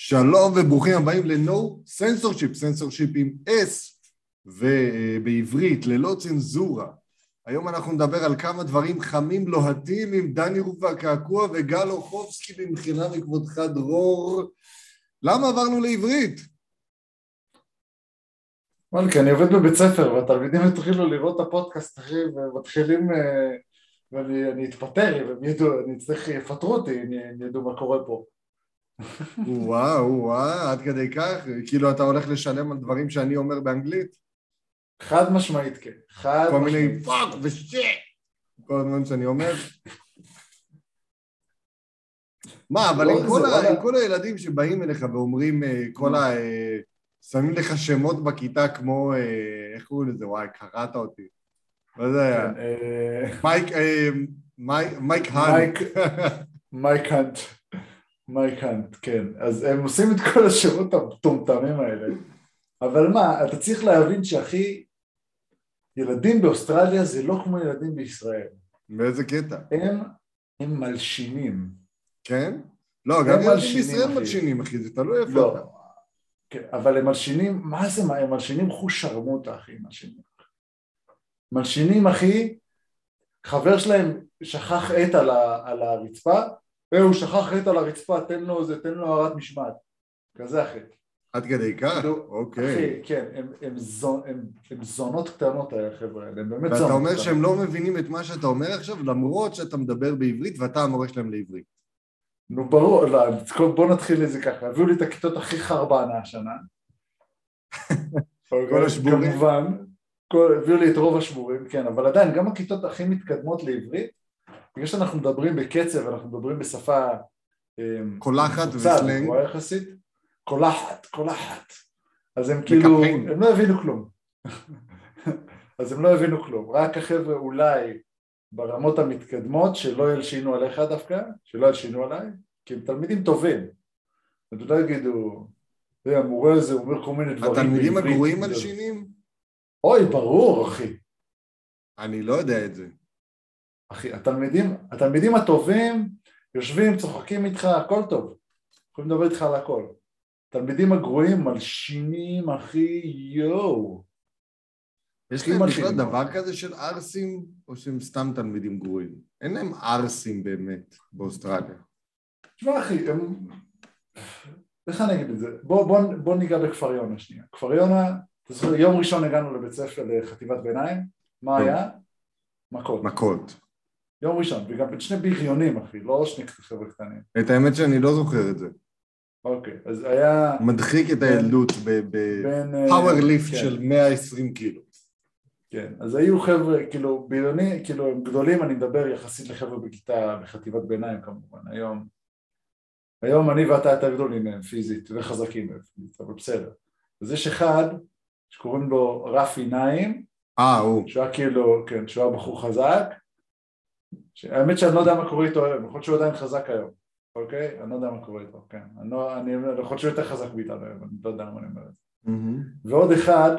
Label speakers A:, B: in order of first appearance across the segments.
A: שלום וברוכים הבאים ל-No Censorship, Censorship עם S ובעברית, ללא צנזורה. היום אנחנו נדבר על כמה דברים חמים לוהטים עם דני רוף והקעקוע וגל אוחובסקי במחילה מכבודך דרור. למה עברנו לעברית?
B: וואלה, כי אני עובד בבית ספר והתלמידים התחילו לראות את הפודקאסט אחי ומתחילים אה, ואני אתפטר, ידעו, אני אצטרך, יפטרו אותי אם ידעו מה קורה פה.
A: וואו, וואו, עד כדי כך? כאילו אתה הולך לשלם על דברים שאני אומר באנגלית?
B: חד משמעית כן, חד
A: כל
B: משמעית.
A: מיני fuck ו shit, כל הדברים שאני אומר. מה, אבל
B: לא
A: עם כל ה-
B: וואלה.
A: עם כל הילדים שבאים אליך ואומרים, אה, כל ה... אה, שמים לך שמות בכיתה כמו, אה, איך קוראים לזה? וואי, קראת אותי. לא זה היה.
B: כן,
A: מייק, מייק. מייק-
B: מייק האנט, מייק האנט, כן. אז הם עושים את כל השירות המטומטמים האלה. אבל מה, אתה צריך להבין שהכי... ילדים באוסטרליה זה לא כמו ילדים בישראל.
A: באיזה קטע?
B: הם, הם מלשינים.
A: כן? לא, גם ילדים בישראל. מלשינים, אחי, זה תלוי איפה
B: לא.
A: אתה.
B: כן, אבל הם מלשינים, מה זה, מה, הם מלשינים חוש שרמוטה, אחי, מלשינים. מלשינים, אחי, חבר שלהם שכח עט על, ה, על הרצפה, הוא שכח עט על הרצפה, תן לו זה, תן לו הערת משמעת. כזה, אחי.
A: עד כדי כך? אוקיי.
B: אחי, כן, הם, הם, זון, הם, הם זונות קטנות, החבר'ה האלה, הם באמת זונות
A: ואתה אומר
B: קטנות.
A: שהם לא מבינים את מה שאתה אומר עכשיו, למרות שאתה מדבר בעברית ואתה המורה שלהם לעברית.
B: נו ברור, לא, בוא נתחיל את זה ככה, הביאו לי את הכיתות הכי חרבנה השנה.
A: כל השבורים?
B: כמובן, כל- הביאו לי את רוב השבורים, כן, אבל עדיין גם הכיתות הכי מתקדמות לעברית, בגלל שאנחנו מדברים בקצב, אנחנו מדברים בשפה אמ,
A: קולחת וסלנג.
B: גבוהה יחסית, קולחת, קולחת. אז הם כאילו. הם לא הבינו כלום. אז הם לא הבינו כלום, רק החבר'ה אולי ברמות המתקדמות שלא ילשינו עליך דווקא, שלא ילשינו עליי, כי הם תלמידים טובים. אז לא יגידו, "אה, המורה הזה אומר כל מיני דברים
A: התלמידים
B: בעברית."
A: הגרועים מלשינים?
B: אוי, ברור, אחי.
A: אני לא יודע את זה.
B: אחי, התלמידים, התלמידים הטובים יושבים, צוחקים איתך, הכל טוב. יכולים לדבר איתך על הכל. התלמידים הגרועים מלשינים, אחי, יואו.
A: יש להם בכלל. דבר כזה של ערסים, או שהם סתם תלמידים גרועים? אין להם ערסים באמת באוסטרליה.
B: תשמע אחי, הם... איך אני אגיד את זה? בוא, בוא, בוא ניגע בכפר יונה שנייה. כפר יונה, אתה זוכר, יום ראשון הגענו לבית ספר לחטיבת ביניים, מה. היה? מכות.
A: מכות.
B: יום ראשון, וגם בין שני בריונים אחי, לא שני חבר'ה קטנים.
A: את האמת שאני לא זוכר את זה.
B: אוקיי, אז היה
A: מדחיק את הילדות
B: בין... אה,
A: בפאוור ליפט
B: כן,
A: של 120 קילו.
B: כן, אז היו חבר'ה, כאילו, בריונים, כאילו, הם גדולים, אני מדבר יחסית לחבר'ה בכיתה, בחטיבת ביניים כמובן, היום... היום אני ואתה יותר גדולים מהם פיזית וחזקים מהם פיזית, אבל בסדר. אז יש אחד שקוראים לו רפי נעים,
A: אה, הוא.
B: שהוא היה כאילו, כן, שהוא היה בחור חזק, האמת שאני לא יודע מה קורה איתו היום, יכול להיות שהוא עדיין חזק היום, אוקיי? אני לא יודע מה קורה איתו, כן. אני לא, אני, יכול להיות שהוא יותר חזק מאיתנו היום, אני לא יודע מה אני אומר. ועוד אחד,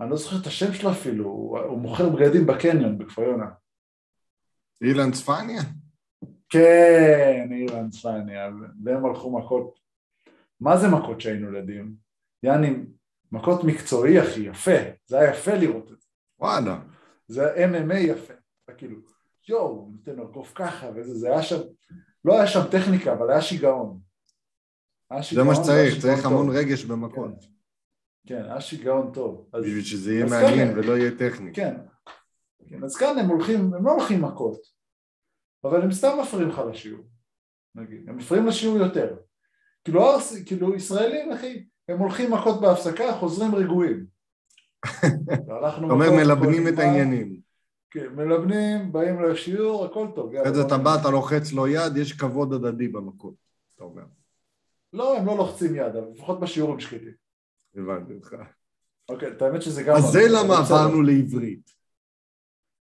B: אני לא זוכר את השם שלו אפילו, הוא, הוא מוכר בגדים בקניון בכפר יונה.
A: אילן צפניה?
B: כן, אילן צפניה, והם הלכו מכות. מה זה מכות שהיינו ילדים? יעני, מכות מקצועי אחי, יפה, זה היה יפה לראות את זה.
A: וואלה.
B: זה MMA יפה, כאילו, יואו, נותן לו גוף ככה וזה, זה היה שם, לא היה שם טכניקה, אבל היה שיגעון. היה
A: זה
B: שיגעון
A: מה
B: והיה
A: שצריך, צריך
B: טוב.
A: המון רגש במכות.
B: כן, היה שיגעון טוב. אז,
A: בשביל שזה יהיה מעניין. ולא יהיה טכני.
B: כן. כן, אז כאן הם הולכים, הם לא הולכים מכות, אבל הם סתם מפריעים לך לשיעור, נגיד, הם מפריעים לשיעור יותר. כאילו, כאילו ישראלים, אחי, הם הולכים מכות בהפסקה, חוזרים רגועים.
A: אתה אומר מלבנים את. העניינים.
B: כן, מלבנים, באים לשיעור, הכל טוב.
A: אחרי זה אתה בא, אתה לוחץ לו יד, יש כבוד הדדי במכות. אתה אומר.
B: לא, הם לא לוחצים יד, אבל לפחות בשיעור הם שקטים.
A: הבנתי אותך.
B: אוקיי, את האמת שזה גם...
A: אז זה למה. עברנו לעברית.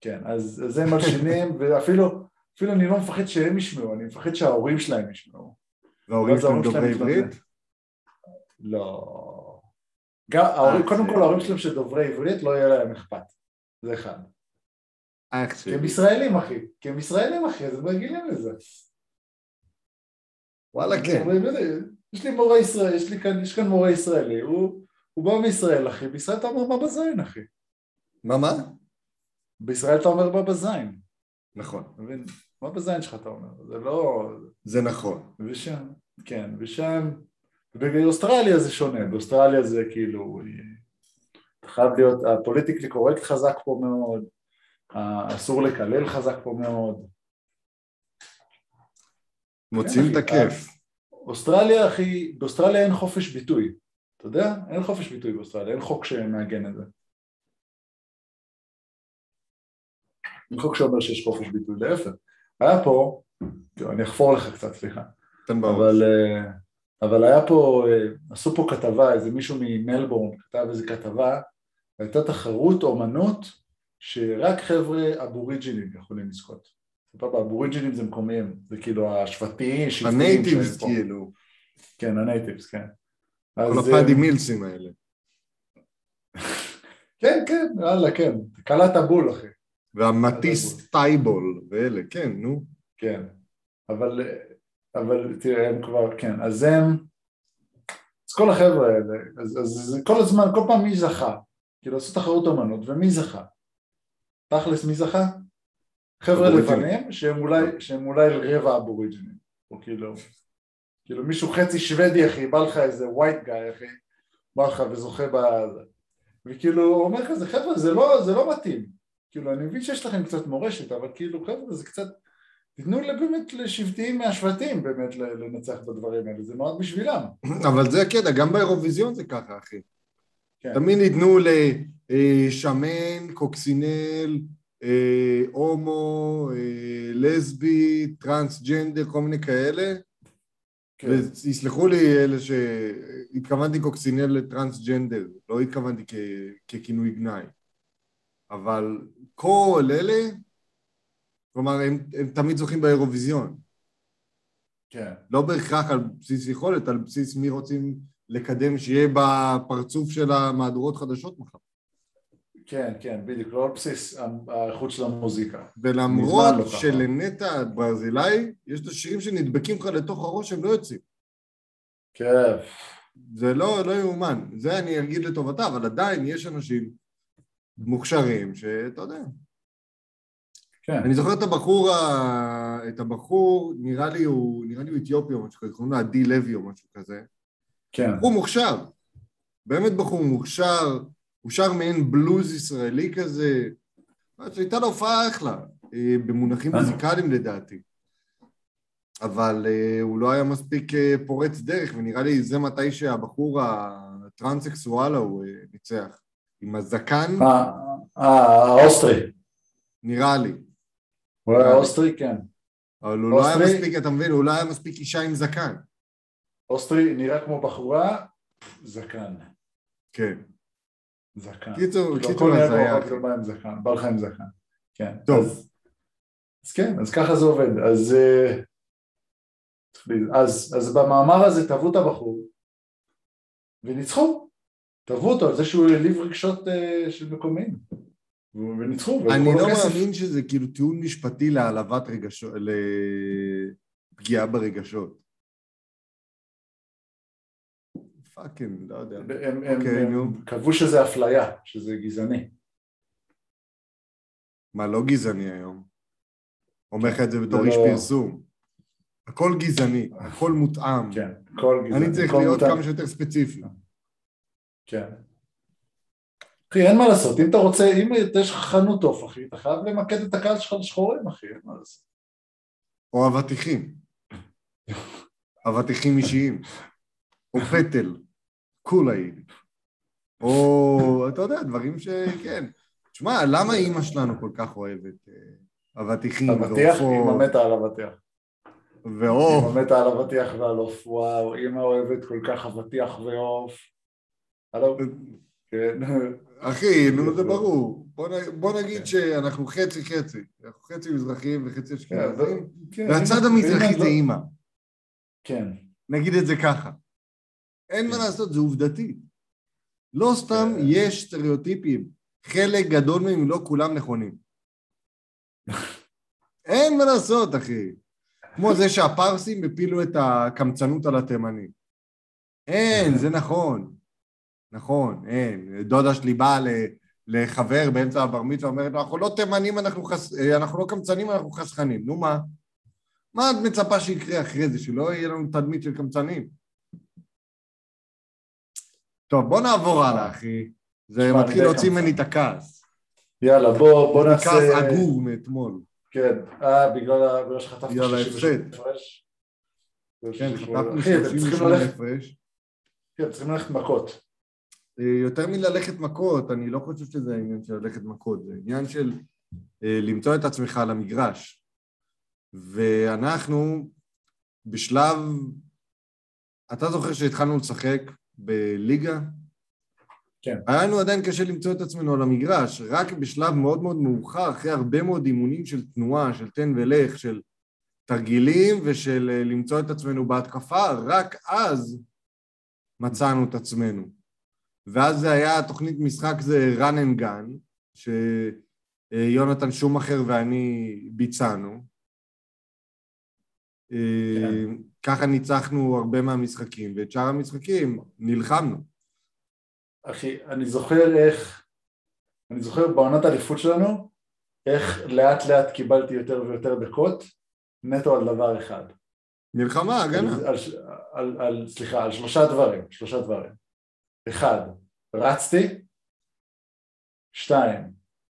B: כן, אז הם מלשינים, ואפילו אפילו אני לא מפחד שהם ישמעו, אני מפחד שההורים שלהם ישמעו.
A: וההורים שלהם דוברי עברית?
B: לא...
A: אה,
B: קודם
A: זה-
B: כל ההורים שלהם שדוברי עברית לא יהיה להם אכפת, זה אחד.
A: אח
B: כי
A: שלי.
B: הם ישראלים אחי, כי הם ישראלים אחי, אז הם רגילים לזה.
A: וואלה כן.
B: יש לי מורה ישראלי, יש לי כאן, יש כאן מורה ישראלי, הוא, הוא בא מישראל, אחי, בישראל אתה אומר מה בזין, אחי.
A: מה, מה?
B: בישראל אתה אומר מה בזין.
A: נכון.
B: מבין? מה בזין שלך אתה אומר? זה לא...
A: זה נכון.
B: ושם, כן, ושם... באוסטרליה זה שונה, באוסטרליה זה כאילו... אתה חייב להיות, הפוליטיקלי קורקט חזק פה מאוד, אסור לקלל חזק פה מאוד.
A: מוצאים
B: כן,
A: את הכיף.
B: אוסטרליה, אחי, באוסטרליה אין חופש ביטוי. אתה יודע? אין חופש ביטוי באוסטרליה, אין חוק שמעגן את זה. אין חוק שאומר שיש חופש ביטוי, להפך. היה פה, אני אחפור לך קצת, סליחה.
A: תן בראש.
B: אבל, אה, אבל היה פה, אה, עשו פה כתבה, איזה מישהו ממלבורן כתב איזה כתבה, הייתה תחרות אומנות שרק חבר'ה אבוריג'ינים יכולים לזכות. באבוריג'ינים זה מקומיים, זה כאילו השבטיים, שבטיים ה natives.
A: כאילו.
B: כן, ה natives, כן.
A: כל
B: אז,
A: הפאדי
B: אה,
A: מילסים האלה.
B: כן, כן, יאללה, כן. קלעת בול, אחי.
A: והמטיס טייבול ואלה, כן, נו.
B: כן. אבל, אבל תראה, הם כבר, כן, אז הם, אז כל החבר'ה האלה, אז, אז זה כל הזמן, כל פעם מי זכה. כאילו עשו תחרות אמנות, ומי זכה? תכלס מי זכה? חבר'ה. לבנים שהם אולי, שהם אולי רבע אבוריג'ינים, או כאילו, כאילו מישהו חצי שוודי אחי, בא לך איזה ווייט גאי אחי, בא לך וזוכה ב... וכאילו הוא אומר כזה חבר'ה זה לא, זה לא מתאים, כאילו אני מבין שיש לכם קצת מורשת אבל כאילו חבר'ה זה קצת, תיתנו באמת לשבטיים מהשבטים באמת לנצח בדברים האלה, זה נועד בשבילם,
A: אבל זה הקטע, גם באירוויזיון זה ככה, אחי.
B: כן,
A: תמיד ייתנו לשמן, קוקסינל, אה, הומו, אה, לסבי, טרנסג'נדר, כל מיני כאלה.
B: כן,
A: ויסלחו לי אלה שהתכוונתי קוקסינל לטרנסג'נדר, לא התכוונתי ככינוי גנאי. אבל כל אלה, כלומר, הם, הם תמיד זוכים באירוויזיון.
B: כן,
A: לא בהכרח על בסיס יכולת, על בסיס מי רוצים לקדם שיהיה בפרצוף של המהדורות חדשות מחר.
B: כן, כן, בדיוק, לא על בסיס האיכות של המוזיקה,
A: ולמרות. שלנטע ברזילאי, יש את השירים שנדבקים לך לתוך הראש, הם לא יוצאים.
B: כן,
A: זה לא, לא יאומן. זה אני אגיד לטובתה, אבל עדיין יש אנשים מוכשרים שאתה יודע.
B: כן,
A: אני זוכר את הבחור, את הבחור, נראה לי הוא, נראה לי הוא אתיופי או משהו כזה, קוראים לו עדי לוי או משהו כזה.
B: כן,
A: בחור מוכשר, באמת בחור מוכשר, הוא שר מעין בלוז ישראלי כזה. הייתה לו הופעה אחלה, אה, במונחים
B: אה.
A: מוזיקליים לדעתי. אבל אה, הוא לא היה מספיק פורץ דרך, ונראה לי זה מתי שהבחור הטרנסקסואל ההוא ניצח. עם הזקן,
B: האוסטרי,
A: נראה לי.
B: הוא היה אוסטרי, כן,
A: אבל הוא לא היה? מספיק, אתה מבין, הוא לא היה מספיק אישה עם זקן.
B: אוסטרי נראה כמו בחורה, זקן,
A: כן.
B: זקן.
A: קיצור,
B: כאילו,
A: קיצור,
B: רק בא לך עם זקן, כן.
A: טוב.
B: אז, אז כן, אז ככה זה עובד. אז, אה, אז, אז במאמר הזה תבעו את הבחור וניצחו. תבעו אותו על זה שהוא העליב רגשות אה, של מקומיים. וניצחו,
A: אני לא
B: כסף.
A: מאמין שזה כאילו טיעון משפטי להעלבת רגשות, לפגיעה ברגשות. פאקינג, לא יודע.
B: הם,
A: אוקיי,
B: הם. קבעו שזה אפליה, שזה גזעני.
A: מה, לא גזעני היום? אומר לך את זה בתור
B: זה
A: איש
B: לא-
A: פרסום. הכל גזעני, הכל מותאם.
B: כן, כל גזעני.
A: אני צריך להיות. כמה שיותר ספציפי.
B: כן. אחי, אין מה לעשות, אם אתה רוצה, אם יש לך חנות עוף, אחי, אתה חייב למקד את הקהל שלך לשחורים, אחי, אין מה לעשות.
A: או אבטיחים. אבטיחים אישיים. או פטל. קולאיד. או, אתה יודע, דברים שכן. תשמע, למה אימא שלנו כל כך אוהבת אה, אבטיחים
B: אבטיח, אמא מתה על אבטיח.
A: ועוף?
B: אמא מתה על אבטיח ועל עוף, וואו, אמא אוהבת כל כך אבטיח ועוף. הלו? כן.
A: אחי, נו זה ברור. בוא נגיד
B: כן.
A: שאנחנו חצי חצי. אנחנו חצי מזרחים וחצי אשכנזים.
B: כן,
A: והצד המזרחי זה
B: לא-
A: אימא.
B: כן,
A: נגיד את זה ככה. אין מה
B: כן.
A: לעשות, זה עובדתי. לא סתם
B: כן.
A: יש סטריאוטיפים. חלק גדול מהם, אם לא כולם נכונים. אין מה לעשות, אחי. כמו זה שהפרסים הפילו את הקמצנות על התימנים. אין, זה נכון. נכון, אין. דודה שלי באה לחבר באמצע הבר מצווה, אומרת לו, אנחנו לא תימנים, אנחנו, חס... אנחנו לא קמצנים, אנחנו חסכנים. נו מה? מה את מצפה שיקרה אחרי זה, שלא יהיה לנו תדמית של קמצנים? טוב, בוא נעבור הלאה, אחי. זה מתחיל להוציא ממני את הכעס.
B: יאללה, בוא, בוא נעשה...
A: כעס עגור מאתמול.
B: כן, אה, בגלל שחטפת
A: בגלל ההפסד. כן, חטפנו 38 הפרש.
B: כן, צריכים ללכת מכות.
A: אה, יותר מללכת מכות, אני לא חושב שזה העניין של ללכת מכות, זה עניין של אה, למצוא את עצמך על המגרש. ואנחנו בשלב, אתה זוכר שהתחלנו לשחק בליגה?
B: כן.
A: היה לנו עדיין קשה למצוא את עצמנו על המגרש, רק בשלב מאוד מאוד מאוחר, אחרי הרבה מאוד אימונים של תנועה, של תן ולך, של תרגילים ושל אה, למצוא את עצמנו בהתקפה, רק אז מצאנו את עצמנו. ואז זה היה, תוכנית משחק זה run and gun, שיונתן שומאחר ואני ביצענו. כן. ככה ניצחנו הרבה מהמשחקים, ואת שאר המשחקים נלחמנו.
B: אחי, אני זוכר איך, אני זוכר בעונת האליפות שלנו, איך לאט לאט קיבלתי יותר ויותר דקות, נטו על דבר אחד.
A: מלחמה, הגנה.
B: על, על, על, על, סליחה, על שלושה דברים, שלושה דברים. אחד, רצתי, שתיים,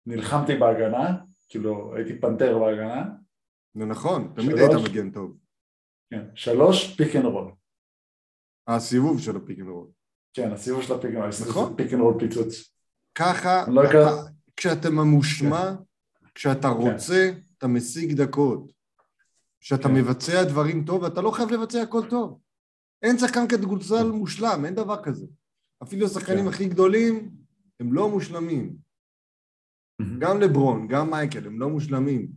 B: נלחמתי בהגנה, כאילו הייתי פנתר בהגנה.
A: זה נכון, תמיד היית מגן טוב.
B: כן, שלוש, pick and roll.
A: הסיבוב של ה pick and roll.
B: כן, הסיבוב של ה pick and roll, נכון. pick and roll פיצוץ.
A: ככה, לא אתה, כשאתה ממושמע, כן. כשאתה כן. רוצה, כן. אתה משיג דקות. כשאתה כן. מבצע דברים טוב, אתה לא חייב לבצע הכל טוב. אין שחקן כדורסל מושלם, אין דבר כזה. אפילו השחקנים כן. הכי גדולים הם לא מושלמים. גם לברון, גם מייקל, הם לא מושלמים.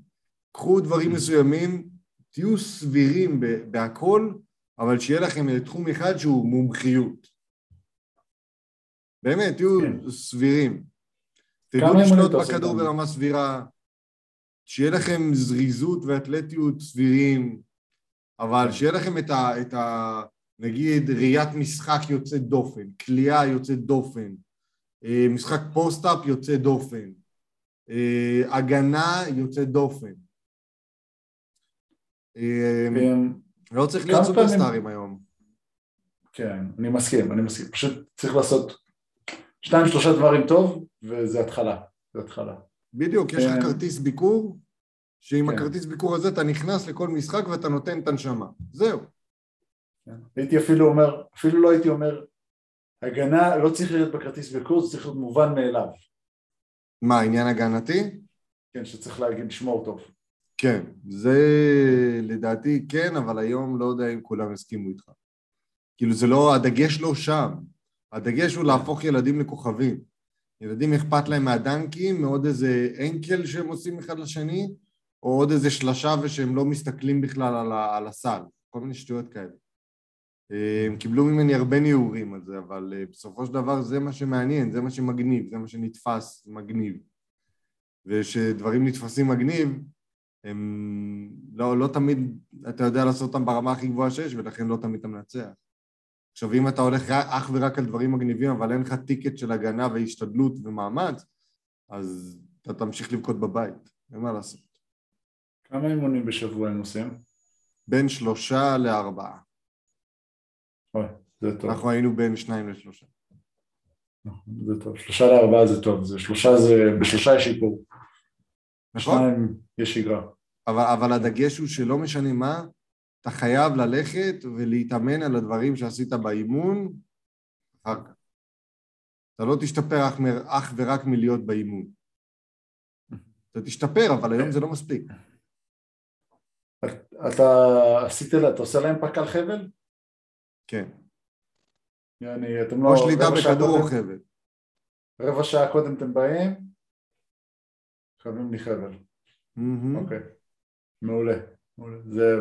A: קחו דברים מסוימים, תהיו סבירים בהכל, אבל שיהיה לכם תחום אחד שהוא מומחיות. באמת, תהיו כן. סבירים. תדעו לשלוט בכדור ברמה סבירה, שיהיה לכם זריזות ואתלטיות סבירים, אבל. שיהיה לכם את ה... את ה נגיד ראיית משחק יוצאת דופן, כליאה יוצאת דופן, אה, משחק פוסט-אפ יוצא דופן, אה, הגנה יוצאת דופן. אה, לא צריך להיות סופרסטארים היום.
B: כן, אני מסכים, אני מסכים. פשוט צריך לעשות שתיים שלושה דברים טוב, וזה התחלה, זה התחלה.
A: בדיוק, יש לך כרטיס ביקור, שעם כן. הכרטיס ביקור הזה אתה נכנס לכל משחק ואתה נותן את הנשמה. זהו.
B: כן. הייתי אפילו אומר, אפילו לא הייתי אומר, הגנה לא צריך להיות בכרטיס בקורס, צריך להיות מובן מאליו.
A: מה, עניין הגנתי?
B: כן, שצריך להגיד לשמור טוב.
A: כן, זה לדעתי כן, אבל היום לא יודע אם כולם יסכימו איתך. כאילו זה לא, הדגש לא שם, הדגש הוא להפוך ילדים לכוכבים. ילדים אכפת להם מהדנקים, מעוד איזה אנקל שהם עושים אחד לשני, או עוד איזה שלשה ושהם לא מסתכלים בכלל על, ה, על הסל, כל מיני שטויות כאלה. אה, הם קיבלו ממני הרבה ניעורים על זה, אבל אה, בסופו של דבר זה מה שמעניין, זה מה שמגניב, זה מה שנתפס מגניב. וכשדברים נתפסים מגניב, הם לא, לא תמיד אתה יודע לעשות אותם ברמה הכי גבוהה שיש, ולכן לא תמיד אתה מנצח. עכשיו, אם אתה הולך אך ורק על דברים מגניבים, אבל אין לך טיקט של הגנה והשתדלות ומאמץ, אז אתה תמשיך לבכות בבית, אין מה לעשות.
B: כמה אימונים בשבוע הם עושים?
A: בין שלושה לארבעה.
B: אוי, זה טוב.
A: אנחנו היינו בין שניים לשלושה.
B: נכון, זה טוב. שלושה לארבעה זה טוב, זה שלושה זה, בשלושה יש שיפור. נכון. בשניים יש שגרה.
A: אבל, אבל הדגש הוא שלא משנה מה, אתה חייב ללכת ולהתאמן על הדברים שעשית באימון אחר כך. אתה לא תשתפר אך, אך ורק מלהיות באימון. אתה תשתפר, אבל היום זה לא מספיק.
B: אתה עשית, אתה עושה להם פק על חבל?
A: כן.
B: יעני, אתם לא...
A: או שליטה בכדור או חבל.
B: רבע שעה קודם אתם באים, חייבים לי חבל. אוקיי, מעולה. זה...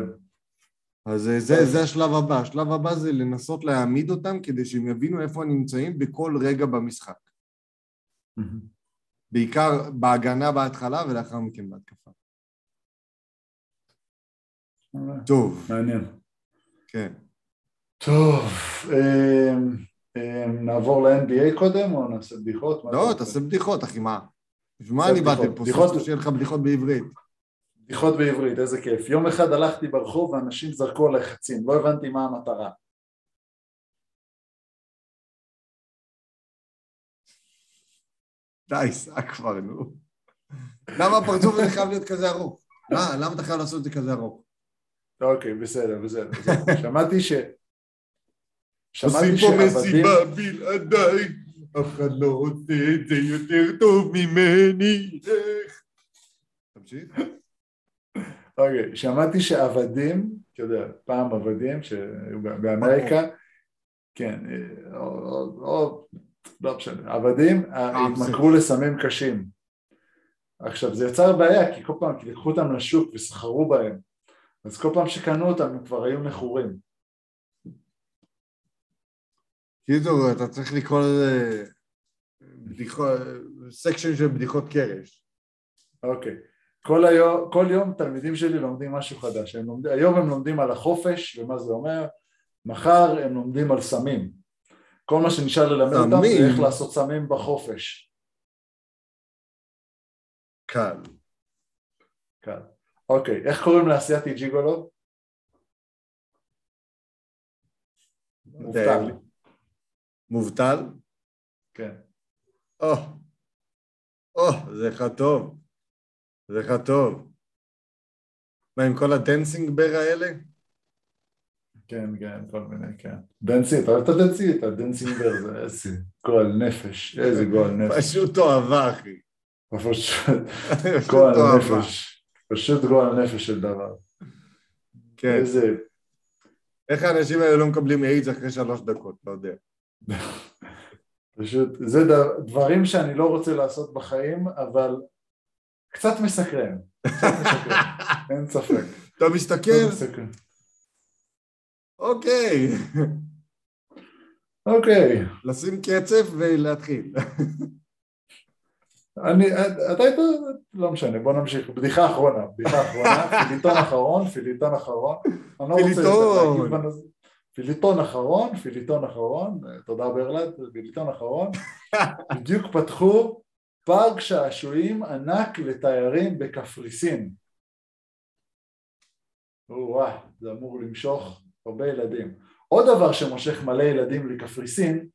A: אז זה, זה, זה השלב הבא. השלב הבא זה לנסות להעמיד אותם כדי שהם יבינו איפה הם נמצאים בכל רגע במשחק. בעיקר בהגנה בהתחלה ולאחר מכן בהתקפה. טוב.
B: מעניין.
A: כן.
B: טוב, אה, נעבור ל-NBA קודם או נעשה בדיחות?
A: לא? תעשה בדיחות, אחי, מה? בשביל מה אני באתי. פה? שיהיה לך בדיחות בעברית.
B: בדיחות בעברית, איזה כיף. יום אחד הלכתי ברחוב ואנשים זרקו עליי חצים, לא הבנתי מה המטרה.
A: די, סע כבר, נו. למה הפרצוף הזה חייב להיות כזה ארוך? מה, למה אתה חייב לעשות את זה כזה ארוך?
B: אוקיי, בסדר, בסדר. שמעתי ש...
A: עושים
B: שמעתי
A: פה
B: שעבדים...
A: מסיבה בלעדיי, אף אחד לא רוצה את זה יותר טוב ממני. תמשיך.
B: אוקיי, שמעתי שעבדים, אתה יודע, פעם עבדים שהיו באמריקה, כן, אה, או לא משנה, עבדים אה,
A: אה,
B: התמכרו לסמים קשים. עכשיו זה יצר בעיה כי כל פעם, כי לקחו אותם לשוק וסחרו בהם, אז כל פעם שקנו אותם הם כבר היו מכורים.
A: קיצור, אתה צריך לקרוא לזה בדיחות, סקשן של בדיחות קרש.
B: אוקיי. כל, היום, כל יום תלמידים שלי לומדים משהו חדש. הם לומדים, היום הם לומדים על החופש ומה זה אומר, מחר הם לומדים על סמים. כל מה שנשאר ללמד אותם זה? איך לעשות סמים בחופש.
A: קל.
B: כן. אוקיי, איך קוראים לאסייתי ג'יגולו? מובטל.
A: מובטל?
B: כן.
A: או, או, זה לך טוב. זה לך טוב. מה, עם כל ה dancing bar האלה?
B: כן, כן, כל מיני, כן. dancy, אתה אוהב את ה dancy? את ה dancing bar זה איזה גועל נפש, איזה גועל נפש.
A: פשוט תועבה, אחי.
B: פשוט גועל. נפש. פשוט גועל נפש של דבר.
A: כן.
B: איזה...
A: איך האנשים האלה לא מקבלים איידס אחרי שלוש דקות, לא יודע.
B: פשוט, זה דברים שאני לא רוצה לעשות בחיים, אבל קצת מסקרן. קצת מסקרן, אין ספק.
A: אתה מסתכל. אוקיי,
B: אוקיי,
A: לשים קצף ולהתחיל.
B: אני, אתה היית, לא משנה, בוא נמשיך, בדיחה אחרונה, בדיחה אחרונה, פיליטון אחרון, פיליטון אחרון, אני לא רוצה. להגיד בנוז- פיליטון אחרון, פיליטון אחרון, תודה ברלד, פיליטון אחרון, בדיוק פתחו פארק שעשועים ענק לתיירים בקפריסין. וואי, זה אמור למשוך הרבה ילדים. עוד דבר שמושך מלא ילדים לקפריסין,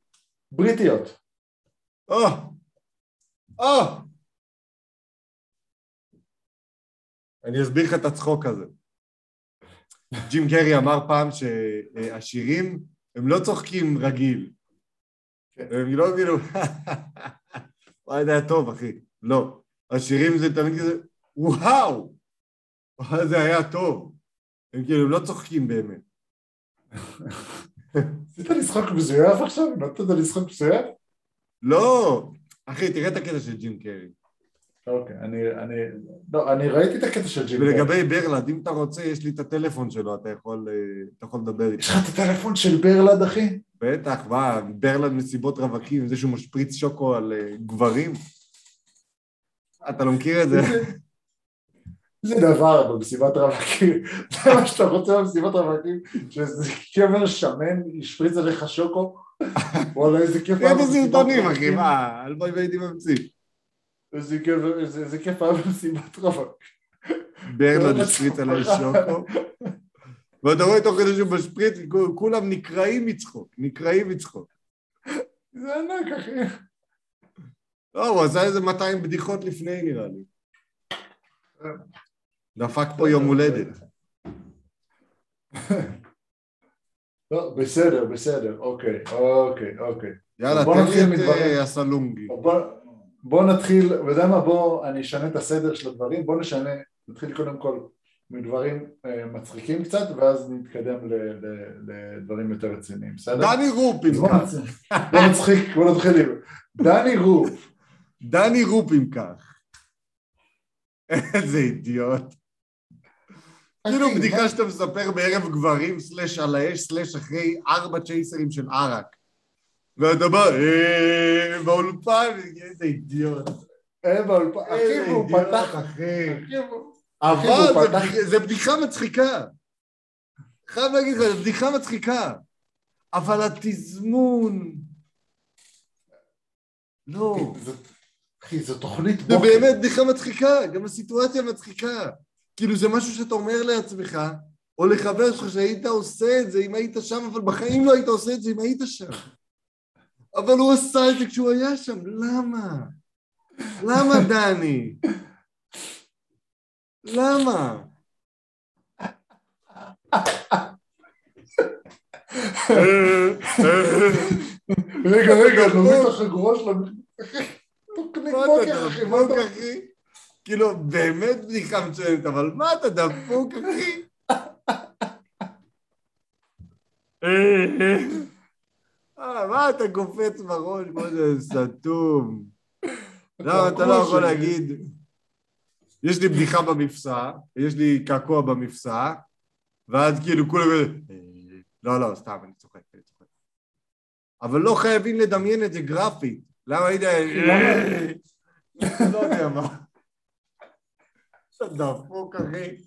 B: בריטיות.
A: או, או. אני אסביר לך את הצחוק הזה. ג'ים קרי אמר פעם שהשירים הם לא צוחקים רגיל. הם לא כאילו, וואי, זה היה טוב, אחי. לא. השירים זה תמיד כזה, וואו! וואי, זה היה טוב. הם כאילו לא צוחקים באמת.
B: עשית לי צחוק מזויף עכשיו? נתת לי צחוק מזויף?
A: לא! אחי, תראה את הקטע של ג'ים קרי.
B: אוקיי, אני, אני, לא, אני ראיתי את הקטע של ג'ים.
A: ולגבי ברלד, אם אתה רוצה, יש לי את הטלפון שלו, אתה יכול, אה, אתה יכול לדבר איתו.
B: יש לך את הטלפון של ברלד, אחי?
A: בטח, מה, ברלד מסיבות רווקים, זה שהוא משפריץ שוקו על אה, גברים? אתה לא מכיר את זה?
B: זה דבר במסיבת רווקים, זה מה שאתה רוצה במסיבת רווקים, שזה קבר שמן ישפריץ עליך שוקו? וואלה איזה כיף
A: את
B: במסיבת
A: הסרטונים, אחי,
B: רווקים.
A: מה, הלוואי והייתי ממציא.
B: איזה כיף, איזה איזה כיף היה במסיבת רווקים.
A: ברלד
B: לא
A: השפריץ. עליי שוקו. ואתה רואה תוך כדי שהוא משפריץ, כו- כולם נקרעים מצחוק, נקרעים מצחוק.
B: זה ענק, אחי.
A: לא, הוא עשה איזה 200 בדיחות לפני, נראה לי. דפק פה יום הולדת.
B: לא, בסדר, בסדר, אוקיי, אוקיי, אוקיי.
A: יאללה, תן לי את. אה, הסלונגי.
B: בוא, בוא נתחיל, אתה יודע מה, בוא, אני אשנה את הסדר של הדברים, בוא נשנה, נתחיל קודם כל מדברים אה, מצחיקים קצת, ואז נתקדם לדברים יותר רציניים, בסדר?
A: דני רופין
B: אז בוא
A: כך.
B: בוא נצחיק, בוא נתחיל עם דני רוף,
A: דני רופין כך. איזה אידיוט. כאילו בדיחה שאתה מספר בערב גברים, סלאש על האש, סלאש אחרי ארבע צ'ייסרים של ערק. ואתה בא, "אה", באולפן, איזה אידיוט.
B: אה, באולפן, אחי,
A: אידיוט,
B: פתח,
A: אחי. אבל זה בדיחה- זה מצחיקה. חייב להגיד לך, זו בדיחה מצחיקה. אבל התזמון, לא.
B: אחי, זו תוכנית
A: זה
B: בוקר.
A: באמת בדיחה מצחיקה, גם הסיטואציה מצחיקה. כאילו זה משהו שאתה אומר לעצמך, או לחבר שלך שהיית עושה את זה אם היית שם, אבל בחיים לא היית עושה את זה אם היית שם. אבל הוא עשה את זה כשהוא היה שם, למה? למה, דני? למה?
B: רגע, רגע, נוריד את החגורה
A: מה דפוק. אחי? כאילו, באמת בדיחה מצוינת, אבל מה אתה דפוק, אחי? אה, מה אתה קופץ בראש? מה זה סתום? למה אתה לא יכול להגיד? יש לי בדיחה במפסע, יש לי קעקוע במפסע, ואז כאילו כולם... אה, לא, לא, סתם, אני צוחק, אני צוחק. אבל לא חייבים לדמיין את זה גרפית. למה היית... לא יודע מה. אתה דפוק, אחי.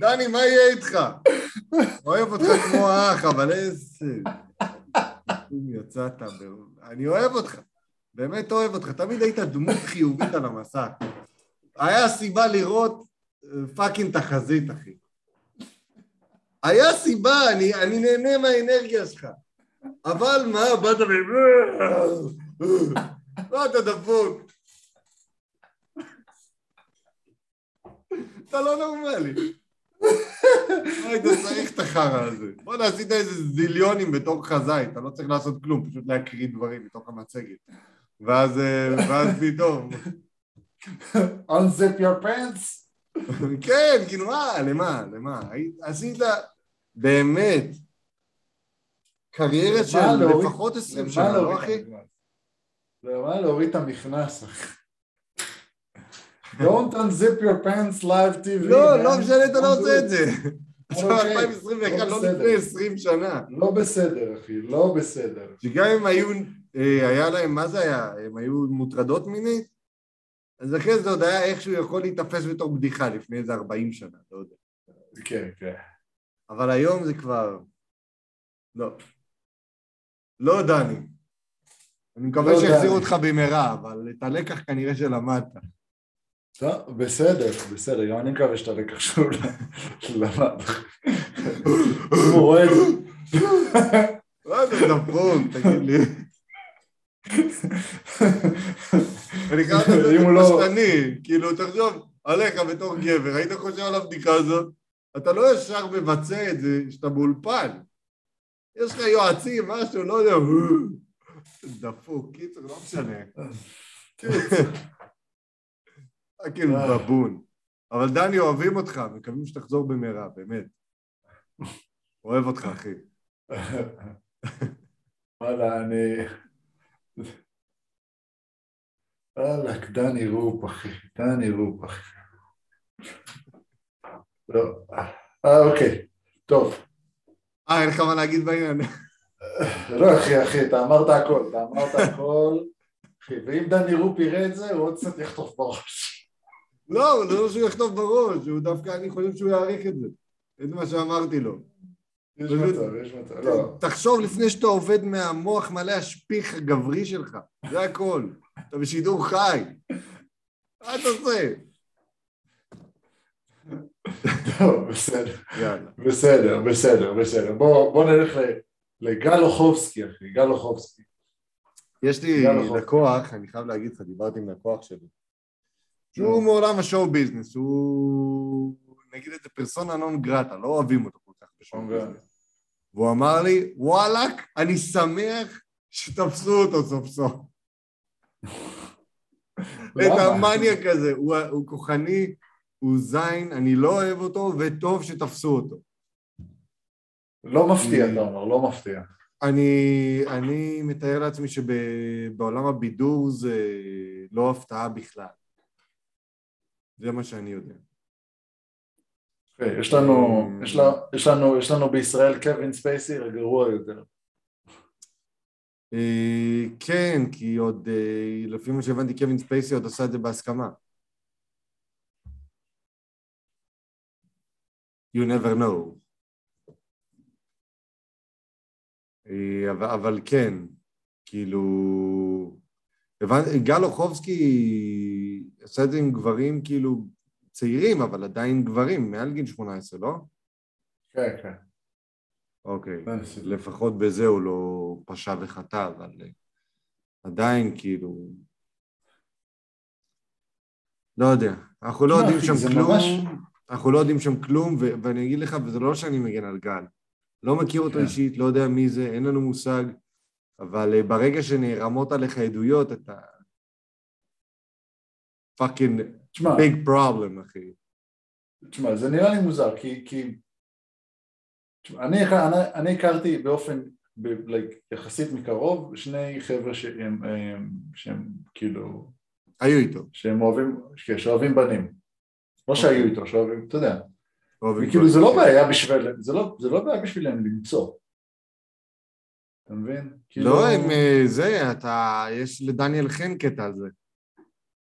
A: דני, מה יהיה איתך? אוהב אותך כמו אח, אבל איזה... יצאת, ב- אני אוהב אותך. באמת אוהב אותך. תמיד היית דמות חיובית על המסך. היה סיבה לראות אה, fucking תחזית, אחי. היה סיבה, אני, אני נהנה מהאנרגיה שלך. אבל מה, באת ו... לא, אתה דפוק. אתה לא נורמלי. מה היית צריך את החרא הזה? בוא'נה, עשית איזה זיליונים בתור חזאי, אתה לא צריך לעשות כלום, פשוט להקריא דברים מתוך המצגת. ואז, אה, פתאום,
B: unzip your pants.
A: כן, כאילו מה, למה, למה? עשית באמת קריירה של לפחות עשרים
B: למה
A: שנה,
B: להוריד
A: לא אחי?
B: למה להוריד את המכנס, אחי? Don't unzip your pants live TV.
A: לא. לא משנה, אתה לא עושה את זה. עכשיו
B: אוקיי,
A: 2021,
B: לא
A: לא. לפני 20 שנה.
B: לא בסדר, אחי, לא בסדר.
A: שגם אם היו, אה, היה להם, מה זה היה? הם היו מוטרדות מינית? אז אחרי זה עוד היה איכשהו יכול להיתפס בתור בדיחה לפני איזה 40 שנה, לא יודע.
B: כן, כן.
A: אבל היום זה כבר... לא. לא, דני. אני מקווה
B: לא,
A: שיחזירו. אותך במהרה, אבל את הלקח כנראה שלמדת.
B: טוב, בסדר, בסדר, גם אני מקווה שאתה לקח שהוא למד. הוא רואה את זה.
A: מה זה דפוק, תגיד לי. אני חייב לעשות את
B: הוא לא-
A: פשטני, כאילו, תחשוב עליך בתור גבר, היית חושב על הבדיקה הזאת, אתה לא ישר מבצע את זה כשאתה באולפן. יש לך יועצים, משהו, לא יודע, דפוק, קיצר, לא משנה. אתה כאילו
B: אה.
A: בבון. אבל דני, אוהבים אותך, מקווים שתחזור במהרה, באמת. אוהב אותך, אחי.
B: וואלה, אני... וואלכ, דני רופ, אחי, דני רופ, אחי. לא, אה, אוקיי, טוב.
A: אה, אין לך מה להגיד בעניין?
B: לא, אחי, אחי, אתה אמרת הכל, אתה אמרת הכל, אחי, ואם דני רופ יראה את זה, הוא עוד קצת יחטוף בראש.
A: לא, זה לא שהוא יכתוב בראש, הוא דווקא, אני חושב שהוא יעריך את זה. את מה שאמרתי לו.
B: יש
A: פשוט-
B: מצב, יש מצב, לא.
A: תחשוב לפני שאתה עובד מהמוח מלא השפיך הגברי שלך, זה הכל. אתה בשידור חי. מה אתה עושה?
B: טוב, בסדר,
A: יאללה.
B: בסדר, בסדר, בסדר. בוא בוא נלך לגל אוחובסקי, אחי, גל אוחובסקי.
A: יש לי. לקוח, אני חייב להגיד לך, דיברתי עם לקוח שלי, שהוא מעולם השואו ביזנס, הוא נגיד את זה פרסונה נון גרטה, לא אוהבים אותו
B: אוקיי.
A: והוא אמר לי, וואלאק, אני שמח שתפסו אותו סוף סוף. את? המניאק הזה, הוא, הוא כוחני, הוא זין, אני לא אוהב אותו, וטוב שתפסו אותו.
B: לא מפתיע, אתה אומר, לא מפתיע.
A: אני, אני מתאר לעצמי שבעולם הבידור זה לא הפתעה בכלל. זה מה שאני יודע.
B: אוקיי, יש לנו, יש לה- יש לנו, יש לנו בישראל קווין ספייסי הגרוע יותר.
A: אה, כן, כי עוד, אה, לפי מה שהבנתי, קווין ספייסי עוד עשה את זה בהסכמה. You never know. אה, אבל, אבל כן, כאילו... הבנ- גל אוחובסקי עשה את זה עם גברים כאילו צעירים, אבל עדיין גברים, מעל גיל 18, לא?
B: כן, כן.
A: אוקיי. לפחות בזה הוא לא פשע וחטא, אבל אה, עדיין כאילו... לא יודע, אנחנו לא
B: תשמע,
A: יודעים שם כלום,
B: ממש-
A: אנחנו לא יודעים שם כלום, ו- ואני אגיד לך, וזה לא שאני מגן על גל, לא מכיר אותו
B: כן.
A: אישית, לא יודע מי זה, אין לנו מושג, אבל אה, ברגע שנערמות עליך עדויות, אתה fucking
B: תשמע,
A: big problem, אחי.
B: תשמע, זה נראה לי מוזר, כי... כי... תשמע, אני, אני, אני הכרתי באופן, ב, like, יחסית מקרוב, שני חבר'ה שהם, הם, שהם כאילו,
A: היו איתו.
B: שהם אוהבים, כן, שאוהבים בנים. לא שהיו איתו, שאוהבים, אתה יודע. וכאילו. זה לא בעיה בשביל, זה לא, זה לא בעיה בשבילם למצוא. אתה מבין? כאילו,
A: לא, הם אה, זה, אתה, יש לדניאל חן קטע על זה.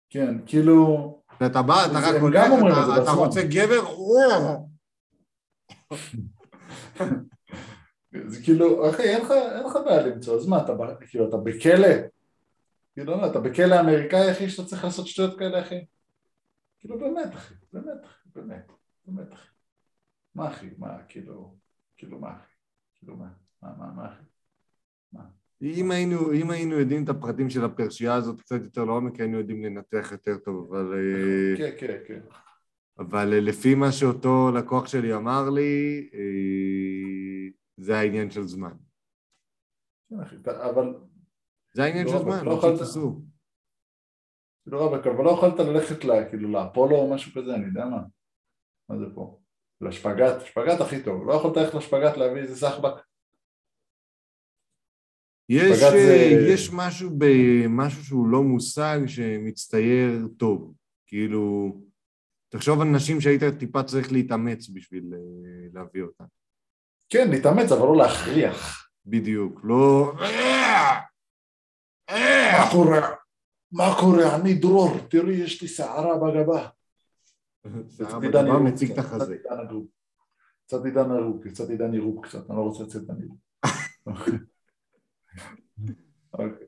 B: כן, כאילו,
A: אתה בא, אתה רק הולך, אתה- אתה
B: בעצמם.
A: רוצה גבר.
B: זה כאילו, אחי, אין לך, אין לך בעיה למצוא, אז מה, אתה, כאילו, אתה בכלא? כאילו, לא, אתה בכלא האמריקאי, אחי, שאתה צריך לעשות שטויות כאלה, אחי? כאילו, באמת, אחי, באמת, אחי, באמת, באמת, אחי. מה, אחי, מה, כאילו, כאילו, מה, אחי? כאילו, מה, מה, מה, מה, אחי?
A: אם היינו, אם היינו יודעים את הפרטים של הפרשייה הזאת קצת יותר לעומק, היינו יודעים לנתח יותר טוב, אבל, אה,
B: כן, כן, כן.
A: אבל אה, לפי מה שאותו לקוח שלי אמר לי, אה, זה העניין של זמן.
B: אבל,
A: זה העניין
B: לא,
A: של
B: אבל
A: זמן,
B: לא
A: לא
B: יכולת-
A: שיתפסו.
B: כאילו, רבק, אבל לא יכולת ללכת, כאילו, לאפולו או משהו כזה, אני יודע מה. מה זה פה? לשפגאט, שפגאט הכי טוב. לא יכולת ללכת לשפגאט להביא איזה סחבק?
A: יש,
B: זה-
A: יש משהו במשהו שהוא לא מושג שמצטייר טוב. כאילו, תחשוב על נשים שהיית טיפה צריך להתאמץ בשביל אה, להביא אותן.
B: כן, להתאמץ, אבל לא להכריח.
A: בדיוק, לא...
B: מה קורה? מה קורה? אני דרור, תראי, יש לי שערה בגבה. קצת
A: בגבה מציג את החזה.
B: קצת עידן עירוב. קצת עידן עירוב, קצת אני לא רוצה לצאת עידן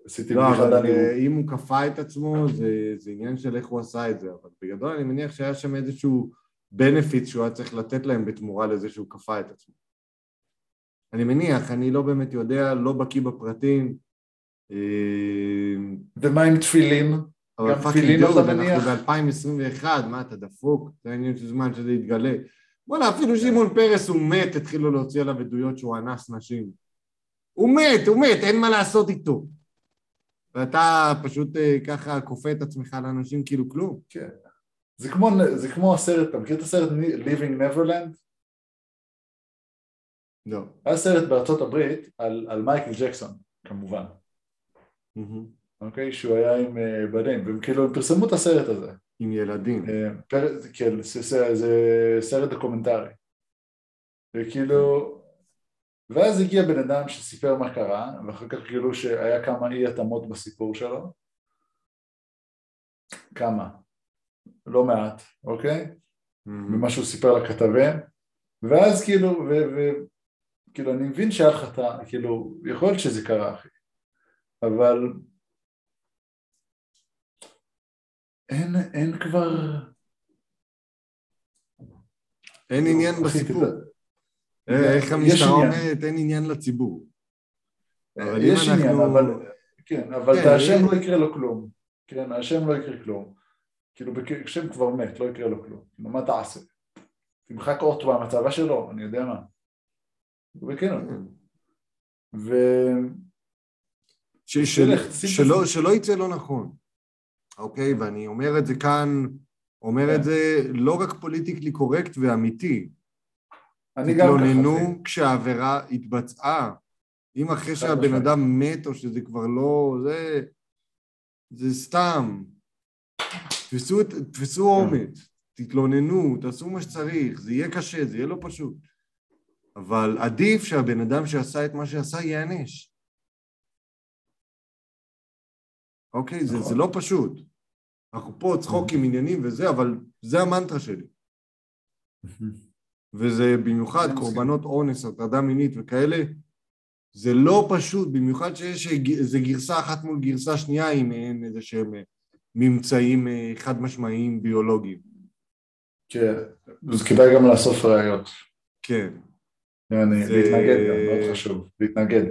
B: עשיתי
A: לא, אבל
B: עירוב.
A: אה, אם הוא כפה את עצמו, זה, זה עניין של איך הוא עשה את זה, אבל בגדול אני מניח שהיה שם איזשהו benefit שהוא היה צריך לתת להם בתמורה לזה שהוא כפה את עצמו. אני מניח, אני לא באמת יודע, לא בקיא בפרטים, אה,
B: ומה עם תפילין?
A: אבל fucking
B: dude,
A: אנחנו
B: מניח?
A: ב-2021, מה אתה דפוק? זה העניין של זמן שזה יתגלה. בוא'נה, אפילו שמעון פרס הוא מת, התחילו להוציא עליו עדויות שהוא אנס נשים. הוא מת, הוא מת, אין מה לעשות איתו. ואתה פשוט אה, ככה כופה את עצמך לאנשים כאילו כלום.
B: כן. זה כמו, זה כמו הסרט, אתה מכיר את הסרט Living Neverland?
A: לא.
B: היה סרט בארצות הברית על, על מייקל ג'קסון, כמובן. אוקיי? שהוא היה עם אה, בנים, והם כאילו, הם פרסמו את הסרט הזה.
A: עם ילדים.
B: אה, פר- כן, זה, זה, זה סרט דוקומנטרי. וכאילו, ואז הגיע בן אדם שסיפר מה קרה, ואחר כך גילו שהיה כמה אי התאמות בסיפור שלו. כמה? לא מעט, אוקיי?
A: מהמם.
B: ממה שהוא סיפר לכתבים, ואז כאילו, וכאילו אני מבין שהיה לך את ה... כאילו, יכול להיות שזה קרה אחי, אבל אין, אין כבר...
A: אין עניין בסיפור. אה, איך המשטרה. אומרת, אין עניין לציבור. אם
B: יש עניין, אבל... כן, אבל
A: כן,
B: את השם
A: אם-
B: לא יקרה לו כלום. כן, השם לא יקרה כלום. כאילו, השם כבר מת, לא יקרה לו כלום. כאילו, מה תעשה? תמחק אות מהמצבה שלו, אני יודע מה. וכן, ו... שים את
A: שלא, יצא לא נכון, אוקיי? ואני אומר את זה כאן, אומר
B: כן.
A: את זה לא רק פוליטיקלי קורקט ואמיתי.
B: אחי.
A: כשהעבירה התבצעה. אם אחרי שהבן. אדם מת או שזה כבר לא... זה... זה סתם. תפסו, תפסו
B: כן.
A: אומץ, תתלוננו, תעשו מה שצריך, זה יהיה קשה, זה יהיה לא פשוט. אבל עדיף שהבן אדם שעשה את מה שעשה ייענש. אוקיי? זה,
B: נכון.
A: זה לא פשוט. אנחנו פה צחוקים עניינים וזה, אבל זה המנטרה שלי. וזה במיוחד. קורבנות אונס, הטרדה מינית וכאלה, זה לא פשוט, במיוחד שיש איזה גרסה אחת מול גרסה שנייה עם אין איזה שהם ממצאים אה, חד משמעיים ביולוגיים.
B: כן, אז כדאי גם לאסוף ראיות.
A: כן.
B: זה... להתנגד גם, מאוד חשוב, להתנגד.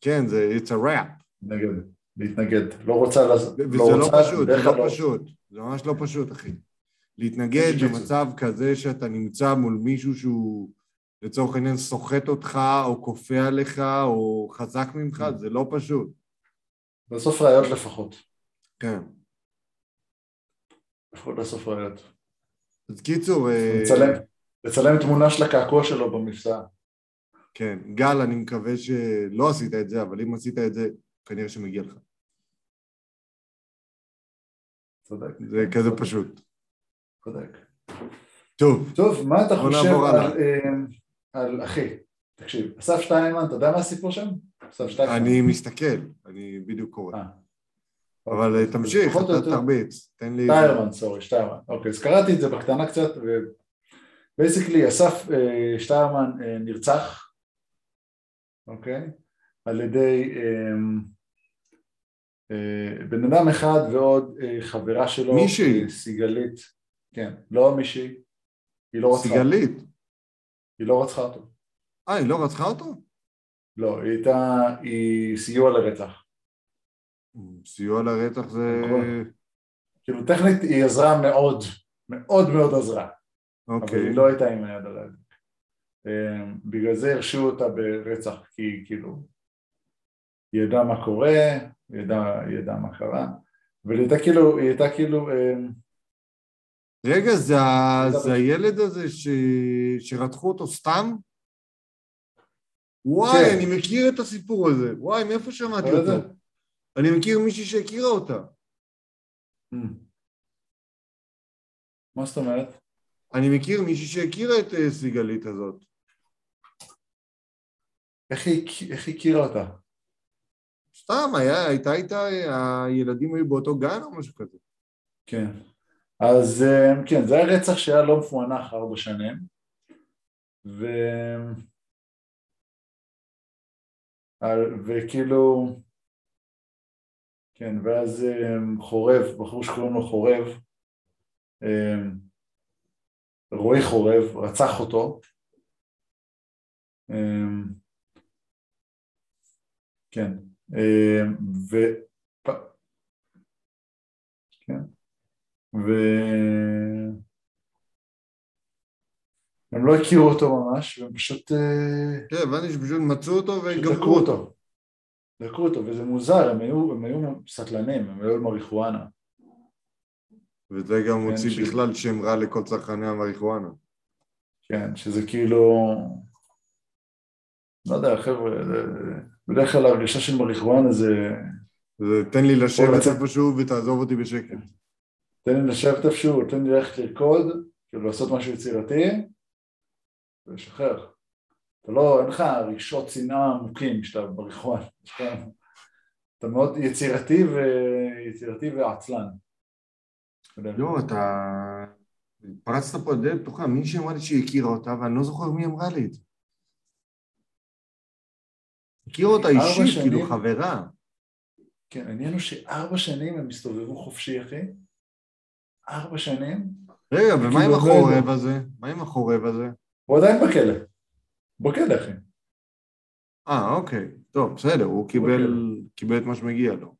A: כן, זה it's a rap.
B: להתנגד, להתנגד. לא רוצה...
A: וזה לא, לא פשוט, זה לא פשוט. זה ממש לא פשוט, אחי. להתנגד במצב כזה שאתה נמצא מול מישהו שהוא לצורך העניין סוחט אותך או כופה עליך או חזק ממך, זה לא פשוט.
B: בסוף ראיות לפחות.
A: כן.
B: לפחות לאסוף ראיות.
A: אז קיצור... אה,
B: לצלם, לצלם תמונה של הקעקוע שלו במבצע.
A: כן. גל, אני מקווה שלא עשית את זה, אבל אם עשית את זה, כנראה שמגיע לך.
B: צודק.
A: זה כזה פשוט.
B: צודק.
A: טוב.
B: טוב, מה אתה חושב על, אה, על אחי? תקשיב, אסף שטיינמן, אתה יודע מה הסיפור שם? אסף
A: שטיינמן. אני מסתכל, אני בדיוק קורא. אה. אבל אוקיי, תמשיך, אתה תרביץ, תן לי...
B: שטיירמן, סורי, שטיירמן. אוקיי, אז קראתי את זה בקטנה קצת, ובייסיקלי אסף אה, שטיירמן נרצח, אוקיי? על ידי בן אדם אחד ועוד חברה שלו,
A: מישהי,
B: סיגלית, כן, לא מישהי, היא לא רצחה
A: סיגלית.
B: היא לא רצחה אותו.
A: אה, היא לא רצחה אותו?
B: לא, היא הייתה, היא סיוע לרצח.
A: סיוע לרצח זה...
B: נכון. כאילו טכנית היא עזרה מאוד, מאוד מאוד עזרה.
A: אוקיי.
B: אבל היא לא הייתה עם היד על ההדק. אמ, בגלל זה הרשיעו אותה ברצח, כי כאילו, היא ידעה מה קורה, היא ידעה, היא ידעה מה קרה, אבל היא הייתה כאילו, היא הייתה כאילו...
A: רגע, זה, זה הילד הזה ש... שרצחו אותו סתם? וואי, כן. אני מכיר את הסיפור הזה. וואי, מאיפה שמעתי אותו? זה? אני מכיר מישהי שהכירה אותה.
B: Hmm. מה זאת אומרת?
A: אני מכיר מישהי שהכירה את אה, סיגלית הזאת.
B: איך היא, איך היא הכירה אותה?
A: סתם, היה, הייתה איתה, הילדים היו באותו גן או משהו כזה.
B: כן. אז אה, כן, זה היה רצח שהיה לא מפוענח ארבע שנים, ו... וכאילו, כן, ואז אה, חורב, בחור שקוראים לו חורב, אה, רועי חורב, רצח אותו, כן, ו... כן, ו... הם לא הכירו אותו ממש, והם פשוט... אה,
A: כן, הבנתי שפשוט מצאו אותו
B: וגמרו אותו. דקרו אותו, וזה מוזר, הם היו, הם היו סטלנים, הם היו מריחואנה.
A: וזה גם כן, מוציא ש... בכלל שם רע לכל צרכני המריחואנה.
B: כן, שזה כאילו... לא יודע, חבר'ה, בדרך כלל ההרגשה של מריחואנה זה...
A: זה תן לי לשבת איפשהו ותעזוב אותי בשקט.
B: תן לי לשבת איפשהו, תן לי ללכת לרקוד, כאילו לעשות משהו יצירתי, ולשחרר. אתה לא, אין לך רגשות שנאה עמוקים כשאתה בריחואן, אתה מאוד יצירתי ויצירתי ועצלן.
A: לא, אתה... פרצת פה דלת פתוחה, מי שאמרה לי שהיא הכירה אותה, ואני לא זוכר מי אמרה לי את זה. הכירה אותה אישית, כאילו חברה.
B: כן, העניין הוא שארבע שנים הם הסתובבו חופשי, אחי. ארבע שנים.
A: רגע, ומה עם החורב הזה? מה עם החורב הזה?
B: הוא עדיין בכלא. בכלא, אחי.
A: אה, אוקיי. טוב, בסדר, הוא קיבל, קיבל את מה שמגיע לו.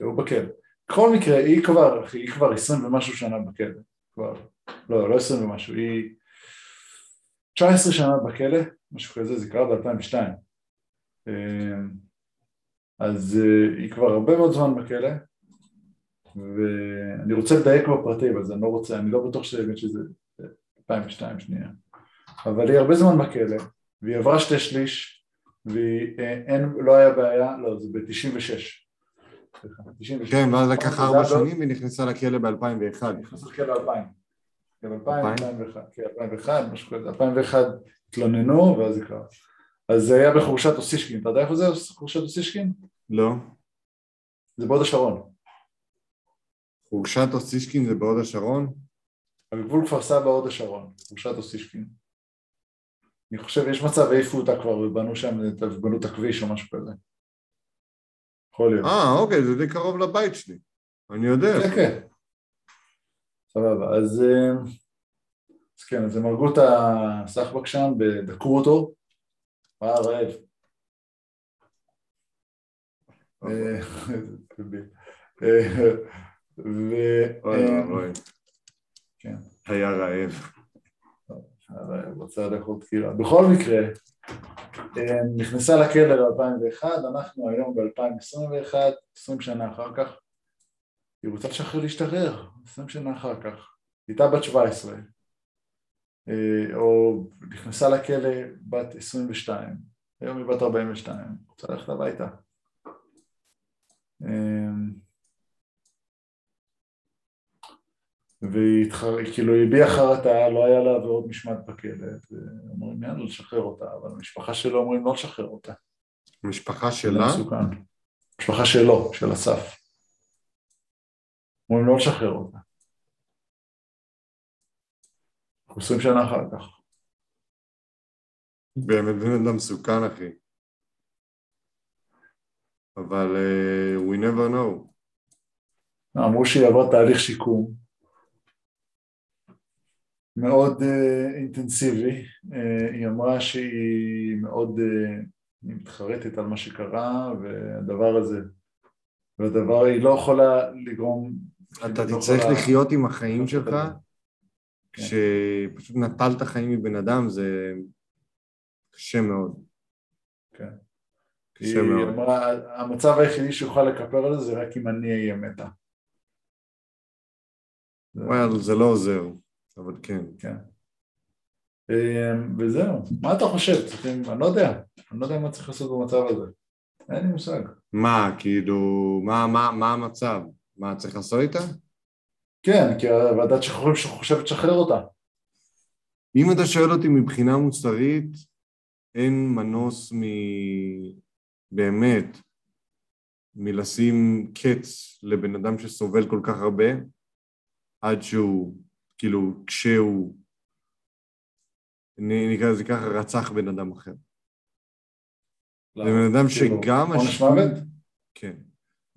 B: הוא בכלא. בכל מקרה, היא כבר, אחי, היא כבר עשרים ומשהו שנה בכלא. כבר, לא, לא עשרים ומשהו, היא תשע עשרה שנה בכלא, משהו כזה, זה קרה ב-2002. אמ, אז אה, היא כבר הרבה מאוד זמן בכלא, ואני רוצה לדייק בפרטים, אז אני לא רוצה, אני לא בטוח שזה 2002 שנייה, אבל היא הרבה זמן בכלא, והיא עברה שתי שליש, ואין, לא היה בעיה, לא, זה ב-96.
A: כן, ואז לקח ארבע שנים והיא נכנסה לכלא ב-2001.
B: נכנסה לכלא ב-2000. כן, 2001, כן, 2001, משהו כזה, 2001 התלוננו ואז זה קרה. אז זה היה בחורשת אוסישקין, אתה יודע איפה זה חורשת אוסישקין?
A: לא.
B: זה בהוד השרון.
A: חורשת אוסישקין זה בהוד השרון?
B: על גבול כפר סבא הוד השרון, חורשת אוסישקין. אני חושב, יש מצב, העיפו אותה כבר ובנו שם, בנו את הכביש או משהו כזה. יכול להיות.
A: אה, אוקיי, זה די קרוב לבית שלי. אני יודע.
B: כן, כן. סבבה, אז, אה, אז כן, אז הם הרגו את הסחבק שם, דקרו אותו, הוא היה רעב. אה, אה, ו...
A: כן. היה רעב.
B: רצה לאכול תקירה. בכל מקרה, נכנסה לכלא ב-2001, אנחנו היום ב-2021, 20 שנה אחר כך, היא רוצה לשחרר להשתחרר, 20 שנה אחר כך. היא הייתה בת 17, אה, או נכנסה לכלא בת 22, היום היא בת 42, רוצה ללכת הביתה. אה, והיא כאילו הביעה חרטה, לא היה לה עבירות משמעת בכלא, ואומרים יאללה לשחרר אותה, אבל המשפחה שלו אומרים לא לשחרר אותה.
A: המשפחה שלה?
B: המשפחה שלו, של אסף. אומרים לא לשחרר אותה. עשרים שנה אחר כך.
A: באמת בן אדם מסוכן אחי. אבל uh, we never know.
B: אמרו שהיא עברה תהליך שיקום מאוד uh, אינטנסיבי, uh, היא אמרה שהיא מאוד uh, מתחרטת על מה שקרה והדבר הזה, והדבר היא לא יכולה לגרום...
A: אתה לא תצטרך יכולה... לחיות עם החיים שלך כן. שפשוט נטלת חיים מבן אדם זה קשה מאוד.
B: כן. קשה מאוד. אמרה, המצב היחידי שיוכל לכפר על זה זה רק אם אני אהיה מתה.
A: וואל, זה לא עוזר, אבל כן.
B: כן. אמ, וזהו, מה אתה חושב? צריכים, אני לא יודע, אני לא יודע מה צריך לעשות במצב הזה, אין לי מושג.
A: מה, כאילו, מה, מה, מה המצב? מה צריך לעשות איתה?
B: כן, כי ועדת שחרורים חושבת לשחרר אותה.
A: אם אתה שואל אותי מבחינה מוסרית, אין מנוס מ... באמת מלשים קץ לבן אדם שסובל כל כך הרבה, עד שהוא, כאילו, כשהוא, נקרא לזה ככה, רצח בן אדם אחר. זה בן אדם כאילו, שגם...
B: עונש מוות?
A: כן.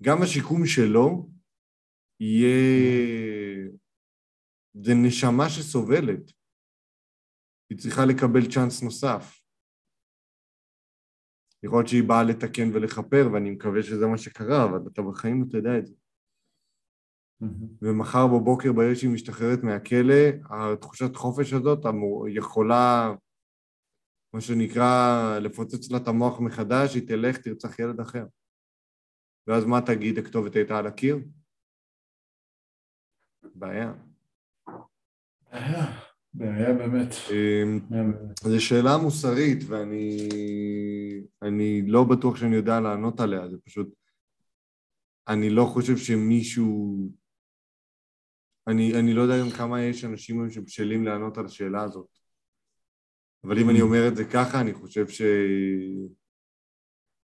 A: גם השיקום שלו יהיה... זה נשמה שסובלת. היא צריכה לקבל צ'אנס נוסף. יכול להיות שהיא באה לתקן ולכפר, ואני מקווה שזה מה שקרה, אבל אתה בחיים לא תדע את זה. ומחר בבוקר ברגע שהיא משתחררת מהכלא, התחושת חופש הזאת יכולה, מה שנקרא, לפוצץ לה את המוח מחדש, היא תלך, תרצח ילד אחר. ואז מה תגיד, הכתובת הייתה על הקיר? בעיה.
B: בעיה באמת.
A: אמ, זו שאלה מוסרית ואני אני לא בטוח שאני יודע לענות עליה, זה פשוט... אני לא חושב שמישהו... אני, אני לא יודע גם כמה יש אנשים היום שבשלים לענות על השאלה הזאת. אבל אם אני mm. אומר את זה ככה, אני חושב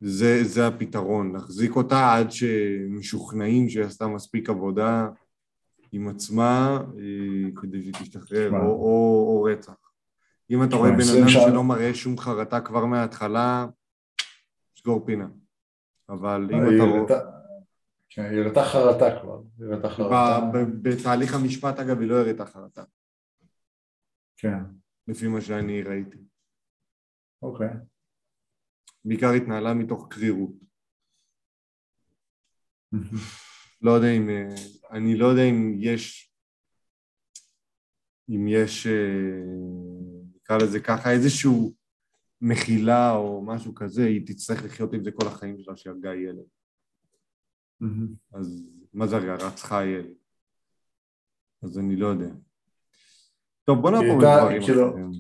A: שזה הפתרון, להחזיק אותה עד שמשוכנעים שהיא עשתה מספיק עבודה עם עצמה אה, כדי שהיא תשתחרר, או, או, או רצח. אם אתה רואה בן אדם שלא מראה שום חרטה כבר מההתחלה, סגור פינה. אבל אם אתה רואה...
B: כן, היא הראתה חרטה כבר, היא הראתה חרטה.
A: בתהליך המשפט אגב היא לא הראתה חרטה.
B: כן.
A: לפי מה שאני ראיתי.
B: אוקיי.
A: בעיקר התנהלה מתוך קרירות. לא יודע אם, אה, אני לא יודע אם יש, אם יש, אה, נקרא לזה ככה, איזשהו מחילה או משהו כזה, היא תצטרך לחיות עם זה כל החיים שלה שהרגה ילד. אז מה זה הרגה? רצחה ילד. אז אני לא יודע. טוב, בוא נעבור לדברים
B: כאילו, אחרים.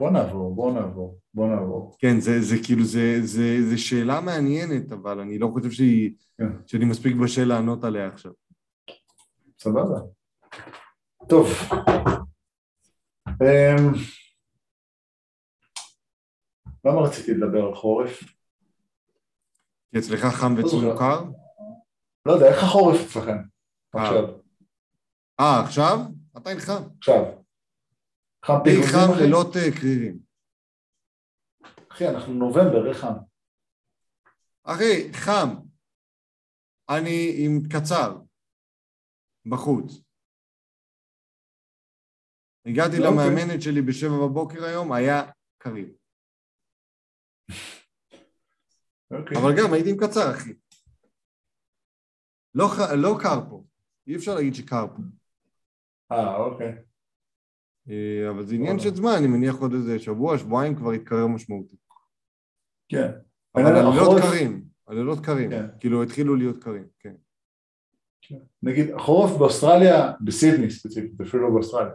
B: בוא נעבור, בוא נעבור, בוא נעבור.
A: כן, זה, זה כאילו, זה, זה, זה שאלה מעניינת, אבל אני לא חושב שהיא, כן. שאני מספיק בשל לענות עליה עכשיו.
B: סבבה. טוב. Um, למה רציתי לדבר על חורף?
A: כי אצלך חם וצונוקר?
B: לא יודע, איך החורף אצלכם? אה. עכשיו.
A: אה, עכשיו? מתי חם?
B: עכשיו.
A: חם פיגוזים? חם לילות קרירים.
B: אחי, אנחנו נובמבר, איך חם?
A: אחי, חם. אני עם קצר, בחוץ. הגעתי
B: אוקיי.
A: למאמנת שלי בשבע בבוקר היום, היה קריב.
B: אוקיי.
A: אבל גם הייתי עם קצר, אחי. לא, לא קר פה. אי אפשר להגיד שקר פה.
B: אה, אוקיי.
A: אה, אבל זה עניין. של זמן, אני מניח עוד איזה שבוע, שבועיים כבר יתקרר משמעותית.
B: כן.
A: אבל הלילות
B: החורף-
A: קרים, הלילות קרים.
B: כן.
A: כאילו התחילו להיות קרים, כן.
B: נגיד, החורף באוסטרליה, בסידני ספציפית, אפילו לא באוסטרליה.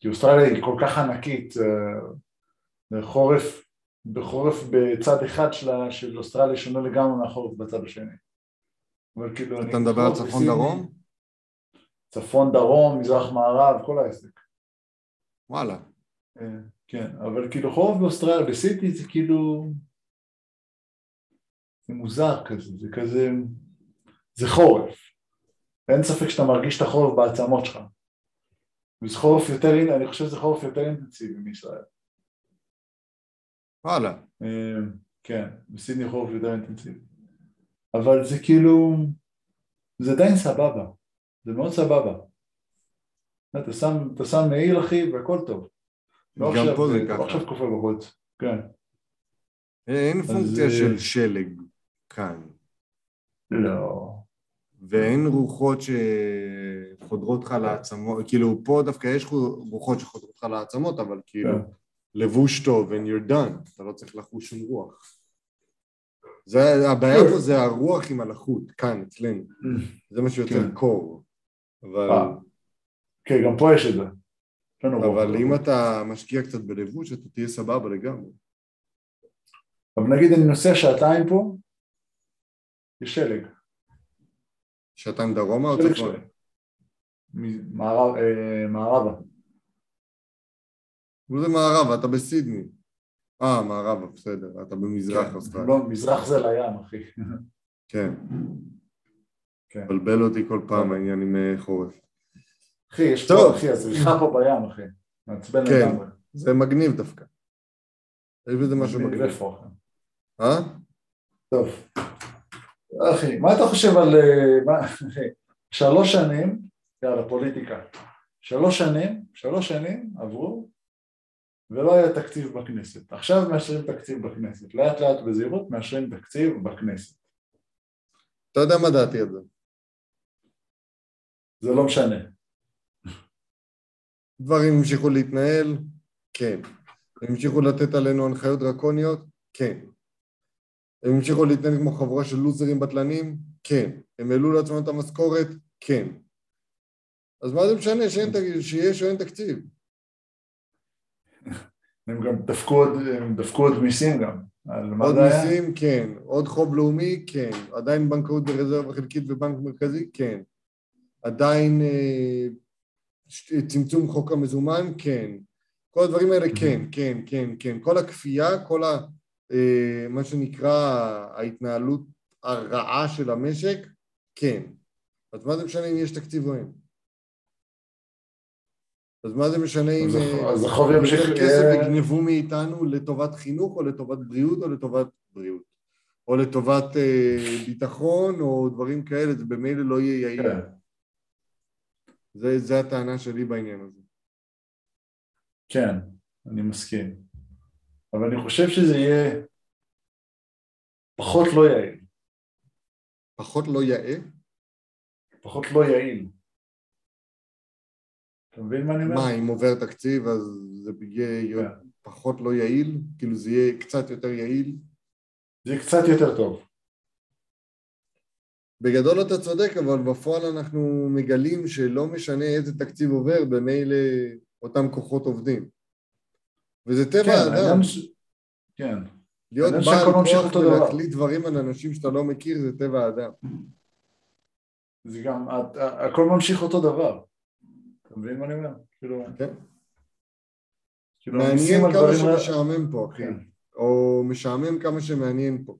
B: כי אוסטרליה היא כל כך ענקית, אה, חורף, בחורף בצד אחד שלה, של אוסטרליה שונה לגמרי מהחורף בצד השני. אבל כאילו.
A: אתה מדבר על
B: בחורף
A: צפון דרום?
B: צפון דרום, מזרח מערב, כל העסק.
A: וואלה.
B: אה, כן, אבל כאילו חורף באוסטרליה, בסידני זה כאילו... זה מוזר כזה, זה כזה... זה חורף. אין ספק שאתה מרגיש את החורף בעצמות שלך. וזה חורף יותר, אני חושב שזה חורף יותר אינטנסיבי מישראל.
A: וואלה.
B: אה, כן, בסידני חורף יותר אינטנסיבי. אבל זה כאילו... זה עדיין סבבה. זה מאוד סבבה. אתה שם, אתה שם מעיל אחי והכל טוב. לא
A: גם
B: עכשיו,
A: פה זה
B: לא
A: ככה.
B: עכשיו תקופה בחוץ. כן.
A: אין פונקציה
B: אה,
A: של שלג כאן.
B: לא.
A: ואין רוחות שחודרות לך לעצמות, כאילו פה דווקא יש רוחות שחודרות לך לעצמות, אבל כאילו. לבוש טוב and you're done, אתה לא צריך לחוש שום רוח. זה, הבעיה פה זה הרוח עם הלחות, כאן, אצלנו. זה מה שיוצר
B: כן.
A: קור. אבל,
B: כן, גם פה יש את זה. רוח.
A: אבל אם אתה משקיע קצת בלבוש, אתה תהיה סבבה לגמרי.
B: אבל נגיד אני נוסע שעתיים פה, יש שלג.
A: שעתיים דרומה או צפון?
B: אה, מערבה.
A: זה מערבה, אתה בסידני. אה, מערבה, בסדר, אתה במזרח
B: כן,
A: אוסטרליה.
B: לא, מזרח זה לים, אחי.
A: כן,
B: כן.
A: מבלבל אותי כל פעם העניין עם אה, חורף.
B: אחי, יש. פה, אחי, הזריחה פה בים, אחי. מעצבן
A: כן.
B: לגמרי.
A: זה מגניב דווקא. יש בזה משהו מגניב. אה?
B: טוב. אחי, מה אתה חושב על... אה, שלוש שנים, יאללה, פוליטיקה. שלוש שנים, שלוש שנים עברו, ולא היה תקציב בכנסת. עכשיו מאשרים תקציב בכנסת. לאט לאט בזהירות מאשרים תקציב בכנסת.
A: אתה יודע מה דעתי על זה.
B: זה לא משנה.
A: דברים המשיכו להתנהל? כן. הם המשיכו לתת עלינו הנחיות דרקוניות? כן. הם המשיכו להתנהל כמו חבורה של לוזרים בטלנים? כן. הם העלו לעצמם את המשכורת? כן. אז מה זה משנה שיש או אין תקציב?
B: הם גם דפקו עוד, הם דפקו עוד מיסים גם.
A: עוד
B: היה?
A: מיסים? כן. עוד חוב לאומי? כן. עדיין בנקאות ברזרבה חלקית ובנק מרכזי? כן. עדיין אה, צמצום חוק המזומן? כן. כל הדברים האלה כן, כן, כן, כן. כל הכפייה, כל ה... אה, מה שנקרא ההתנהלות הרעה של המשק? כן. אז מה זה משנה אם יש תקציב או אין? אז מה זה משנה אם
B: אז
A: אה,
B: החוב- ימשיך...
A: כסף יגנבו מאיתנו לטובת חינוך או לטובת בריאות או לטובת בריאות או לטובת אה, ביטחון או דברים כאלה, זה במילא לא יהיה יעיל.
B: כן.
A: זה, זה הטענה שלי בעניין הזה.
B: כן, אני מסכים. אבל אני חושב שזה יהיה פחות לא יעיל.
A: פחות לא יאה?
B: פחות לא יעיל. אתה מבין מה אני אומר?
A: מה, אם עובר תקציב אז זה יהיה
B: כן.
A: פחות לא יעיל? כאילו זה יהיה קצת יותר יעיל?
B: זה קצת יותר טוב.
A: בגדול אתה צודק, אבל בפועל אנחנו מגלים שלא משנה איזה תקציב עובר, במילא אותם כוחות עובדים. וזה טבע
B: כן,
A: האדם.
B: העניין ש- כן,
A: להיות בעל כוח. ולהחליט דברים על אנשים שאתה לא מכיר זה טבע האדם.
B: זה גם, הכל ממשיך אותו דבר. אתה מבין מה אני אומר? כאילו,
A: כן.
B: כאילו
A: מעניין כמה. שמשעמם פה, אחי.
B: כן.
A: או משעמם כמה שמעניין פה.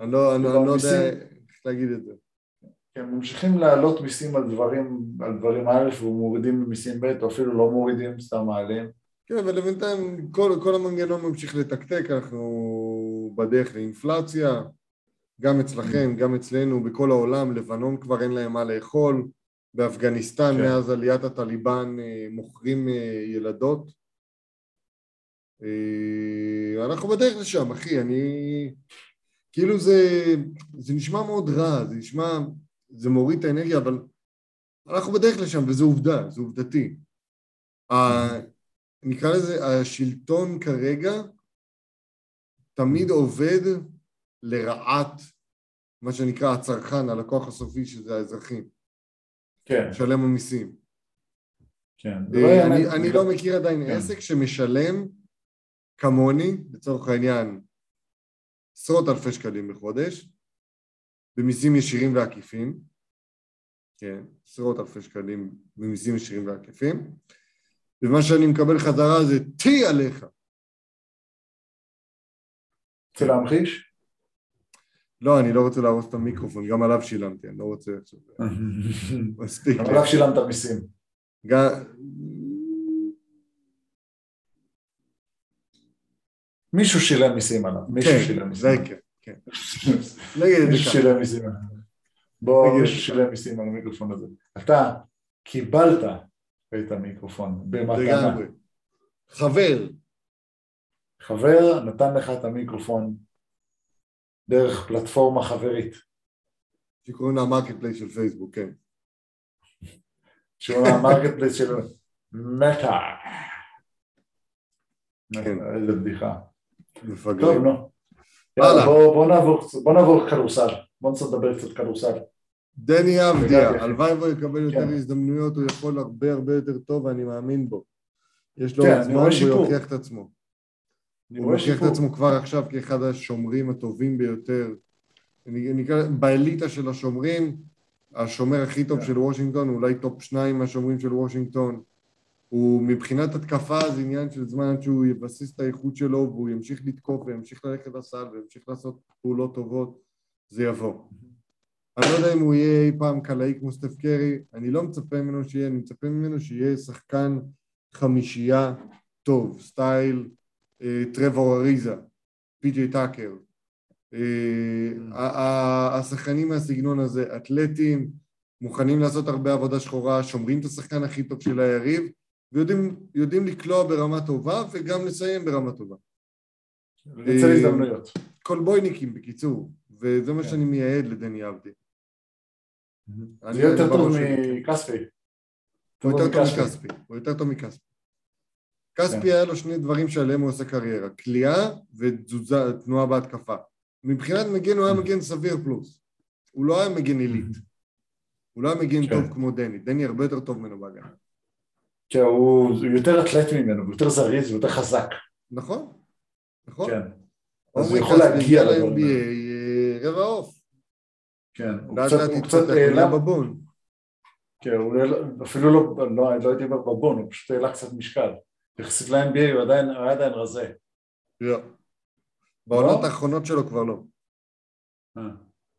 A: אני לא, אני, אני לא יודע איך להגיד את זה.
B: כן, ממשיכים להעלות מיסים על דברים, על דברים א' ומורידים מיסים ב', או אפילו לא מורידים, סתם מעלים.
A: כן, אבל בינתיים כל, כל המנגנון ממשיך לתקתק, אנחנו בדרך לאינפלציה, גם אצלכם, גם אצלנו, בכל העולם, לבנון כבר אין להם מה לאכול, באפגניסטן כן. מאז עליית הטליבן אה, מוכרים אה, ילדות. אה, אנחנו בדרך לשם, אחי, אני... כאילו זה, זה נשמע מאוד רע, זה נשמע, זה מוריד את האנרגיה, אבל אנחנו בדרך לשם, וזו עובדה, זה עובדתי. נקרא לזה, השלטון כרגע תמיד עובד לרעת מה שנקרא הצרכן, הלקוח הסופי שזה האזרחים.
B: כן.
A: משלם המיסים.
B: כן.
A: אה, אני, אני לא מכיר עדיין כן. עסק שמשלם כמוני, לצורך העניין, עשרות אלפי שקלים בחודש, במיסים ישירים ועקיפים, כן, עשרות אלפי שקלים במיסים ישירים ועקיפים, ומה שאני מקבל חזרה זה טי עליך.
B: רוצה להמחיש?
A: לא, אני לא רוצה להרוס את המיקרופון, גם עליו שילמתי, אני לא רוצה עכשיו...
B: מספיק. גם עליו שילמת מיסים.
A: גם...
B: מישהו שילם מיסים עליו, מישהו
A: כן,
B: שילם מיסים עליו.
A: כן, כן.
B: מישהו. שילם מיסים עליו. בוא, מישהו שילם מיסים על המיקרופון הזה. אתה קיבלת את המיקרופון במתנה.
A: חבר,
B: חבר נתן לך את המיקרופון דרך פלטפורמה חברית.
A: שקוראים לה Marketplace של פייסבוק, כן.
B: שהוא ה Marketplace של מטא.
A: כן.
B: איזה בדיחה. טוב,
A: מפגרים.
B: נו.
A: הלאה.
B: יאללה, בוא- נעבור כדורסל. בוא נצא לדבר קצת כדורסל.
A: דני אבדיה. הלוואי והוא יקבל יותר
B: כן.
A: הזדמנויות, הוא יכול הרבה הרבה יותר טוב ואני מאמין בו. יש לו
B: כן,
A: זמן והוא. יוכיח את עצמו. הוא מוכיח את. עצמו כבר עכשיו כאחד השומרים הטובים ביותר. אני נקרא, באליטה של השומרים, השומר הכי טוב
B: כן.
A: של וושינגטון, אולי טופ שניים מהשומרים של וושינגטון. הוא מבחינת התקפה זה עניין של זמן עד שהוא יבסס את האיכות שלו והוא ימשיך לתקוף וימשיך ללכת לסל וימשיך לעשות פעולות טובות, זה יבוא. אני לא יודע אם הוא יהיה אי פעם קלעי כמו סטף קרי, אני לא מצפה ממנו שיהיה, אני מצפה ממנו שיהיה שחקן חמישייה טוב, style טרבור אריזה, פי.ג'יי טאקר. אה, ה- השחקנים מהסגנון הזה, אתלטים, מוכנים לעשות הרבה עבודה שחורה, שומרים את השחקן הכי טוב של היריב, ויודעים יודעים לקלוע ברמה טובה וגם לסיים ברמה טובה.
B: לנצל
A: אה,
B: הזדמנויות.
A: קולבויניקים בקיצור, וזה מה
B: כן.
A: שאני מייעד לדני עבדי. אני-
B: זה יותר טוב
A: בראש שלי.
B: מכספי.
A: הוא יותר טוב
B: מכספי.
A: מכספי, הוא יותר טוב מכספי. כספי
B: כן.
A: היה לו שני דברים שעליהם הוא עושה קריירה, כליאה ותזוזה, תנועה בהתקפה. מבחינת מגן הוא היה מגן סביר פלוס. הוא לא היה מגן עילית. הוא לא היה מגן
B: כן.
A: טוב כמו דני, דני הרבה יותר טוב ממנו בהגנה.
B: כן, הוא הוא יותר אתלט ממנו, הוא יותר זריז ויותר חזק.
A: נכון, נכון.
B: כן. אז הוא יכול להגיע.
A: ל-NBA רבע עוף.
B: כן, הוא קצת- הוא קצת
A: הוא
B: העלה,
A: בבון.
B: כן, הוא העלה- אפילו לא, לא, לא הייתי אומר בבון, הוא פשוט העלה קצת משקל. יחסית ל-NBA הוא עדיין, הוא עדיין רזה.
A: לא. בעונות
B: לא?
A: האחרונות שלו כבר לא.
B: אה,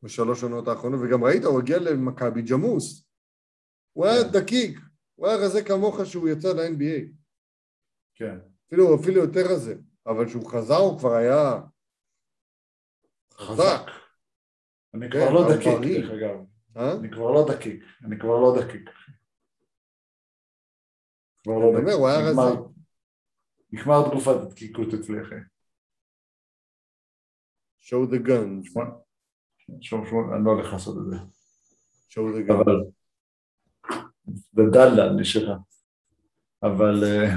A: בשלוש עונות האחרונות, וגם ראית, הוא הגיע למכבי ג'מוס. הוא היה
B: כן.
A: דקיק, הוא היה רזה כמוך שהוא יצא ל-NBA.
B: כן.
A: אפילו, אפילו יותר רזה, אבל כשהוא חזר הוא כבר היה חזק.
B: אני
A: כן,
B: כבר לא
A: אבל
B: דקיק. דרך אגב.
A: אה?
B: אני כבר לא דקיק. אני כבר לא דקיק. כבר לא
A: אני אומר, הוא היה רזה.
B: נגמר תקופת הדקיקות אחי.
A: show the guns,
B: אני לא הולך לעשות את זה.
A: show the guns.
B: אבל... בדלדל נשארה. אבל... אה,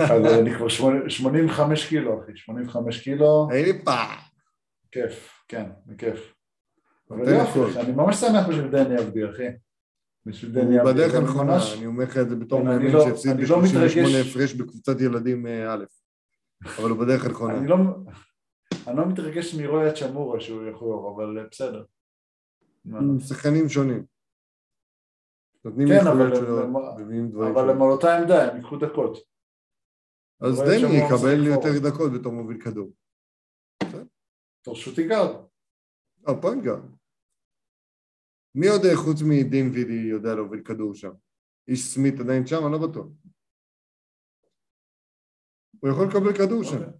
B: אבל אני כבר שמונה- 85 קילו, אחי. 85 קילו.
A: היפה.
B: כיף, כן, זה כיף. אבל יופי, אני ממש שמח בשביל דני אבדי, אחי.
A: הוא. בדרך הנכונה, אני אומר לך את זה בתור
B: כן,
A: מאמן
B: לא-
A: שהפסיד
B: אני לא
A: ב-38
B: מתרגש.
A: הפרש בקבוצת ילדים אה, א', אבל הוא בדרך הנכונה.
B: אני לא, אני לא מתרגש מרויה צ'מורה שהוא יחזור, אבל אה, בסדר.
A: שחקנים שונים. נותנים
B: כן,
A: יכולות
B: אבל
A: שלו, מביאים דברים
B: אבל. הם על אותה עמדה, הם ייקחו דקות.
A: אז דני יקבל יותר. דקות בתור מוביל כדור.
B: בתור שוטינגארד.
A: אה, פוינט מי עוד אה, חוץ מדין וידי יודע להוביל כדור שם? איש סמית עדיין שם? אני לא בטוח. הוא יכול לקבל כדור שם.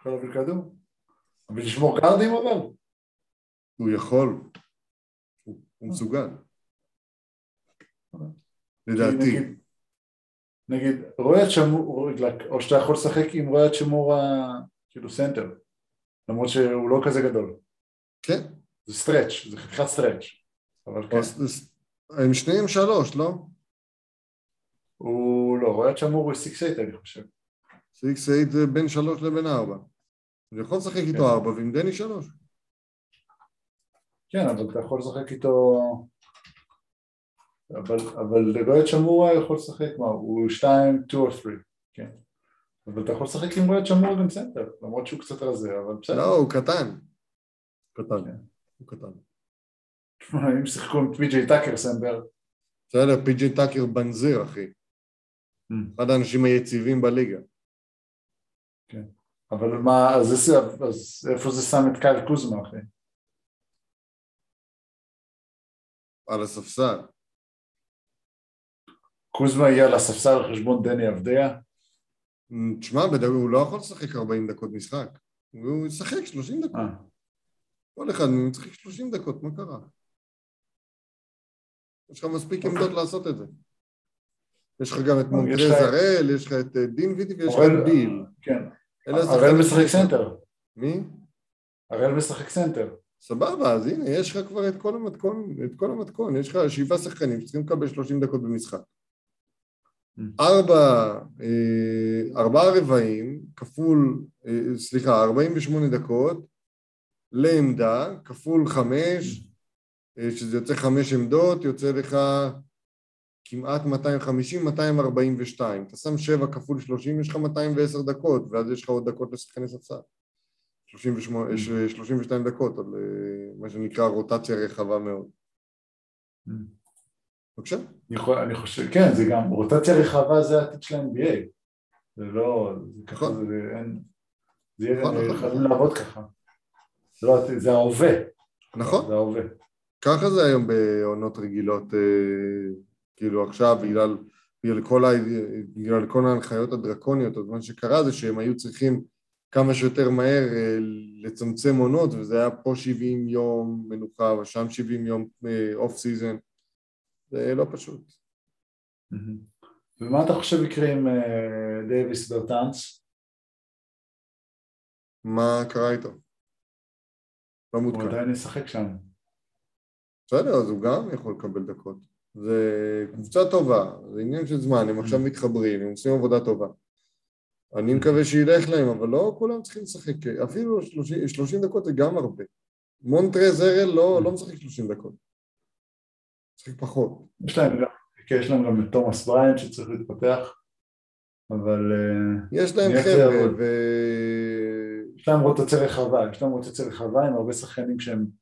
B: יכול להביא כדור. ולשמור גארדים אבל?
A: הוא יכול. הוא הוא מסוגל.
B: כי
A: לדעתי.
B: נגיד- את שמור, או שאתה יכול לשחק עם רוי האצ'ימורה כאילו סנטר, למרות שהוא לא כזה גדול.
A: כן.
B: זה stretch, זה חתיכת stretch. אבל כן,
A: הם שניהם שלוש, לא?
B: הוא לא, רוי האצ'ימורה הוא 6-8 אני חושב.
A: six eight זה בין שלוש לבין ארבע. הוא יכול לשחק איתו
B: כן.
A: ארבע ועם דני שלוש.
B: כן, אבל אתה יכול לשחק איתו... אבל, אבל רוי האצ'ימורה יכול לשחק, מה, הוא 2, 2 או 3, כן. אבל אתה יכול לשחק עם רוי האצ'ימורה גם סנטר, למרות שהוא קצת רזה, אבל בסדר.
A: לא, הוא קטן. קטן.
B: כן.
A: הוא קטן.
B: אם שיחקו עם פי.ג'יי טאקר סנטר,
A: בסדר, פי.ג'י טאקר בנזיר, אחי. אחד האנשים היציבים בליגה.
B: אבל מה, אז, איפה זה שם את קייל קוזמה, אחי?
A: על הספסל.
B: קוזמה יהיה על הספסל על חשבון דני אבדיה?
A: תשמע, בדרך הוא לא יכול לשחק 40 דקות משחק. הוא ישחק 30 דקות.
B: אה,
A: כל אחד מהם ישחק 30 דקות, מה קרה? יש לך מספיק
B: אוקיי.
A: עמדות לעשות את זה. יש לך גם את מונטרז
B: ל-
A: הראל, יש לך את אה, דינווידי ויש לך את ביל.
B: כן, הראל
A: השחקנים
B: משחק. סנטר,
A: מי?
B: הראל משחק סנטר.
A: סבבה, אז הנה, יש לך כבר את כל המתכון, את כל המתכון, יש לך שבעה שחקנים שצריכים לקבל 30 דקות במשחק.
B: Mm.
A: ארבע, אה, ארבעה רבעים, כפול, אה, סליחה, 48 דקות, לעמדה, כפול חמש, שזה יוצא חמש עמדות, יוצא לך כמעט 250, 242. אתה שם שבע כפול 30, יש לך 210 דקות, ואז יש לך עוד דקות לשחקני ספסל. 38, יש אה, 32 דקות על אה, מה שנקרא רוטציה רחבה מאוד. בבקשה.
B: אני חושב, כן, זה גם, רוטציה רחבה זה העתיד של ה-NBA. זה לא, זה ככה,
A: נכון.
B: זה אין, זה יהיה,
A: נכון, נכון.
B: חייבים לעבוד ככה. לא זה ההווה.
A: נכון.
B: זה ההווה.
A: ככה זה היום בעונות רגילות, אה, כאילו עכשיו בגלל, בגלל, כל, ה, בגלל כל ההנחיות הדרקוניות, אז מה שקרה זה שהם היו צריכים כמה שיותר מהר אה, לצמצם עונות, וזה היה פה 70 יום מנוחה ושם 70 יום off season, זה לא פשוט.
B: ומה אתה חושב יקרה עם אה, דייוויס ברטאנס?
A: מה קרה איתו? לא
B: הוא
A: מעודכן.
B: עדיין ישחק שם.
A: בסדר, אז הוא גם יכול לקבל דקות. זה קבוצה טובה, זה עניין של זמן, הם עכשיו מתחברים, הם עושים עבודה טובה. אני מקווה שילך להם, אבל לא כולם צריכים לשחק, אפילו 30, 30 דקות זה גם הרבה. מונטרז הרל לא, לא משחק 30 דקות. משחק פחות.
B: יש להם גם, כן, יש להם גם את תומאס בריינט שצריך להתפתח, אבל אה,
A: יש להם חבר'ה? ו...
B: יש להם רוטציה רחבה, יש להם רוטציה רחבה עם הרבה שחקנים שהם,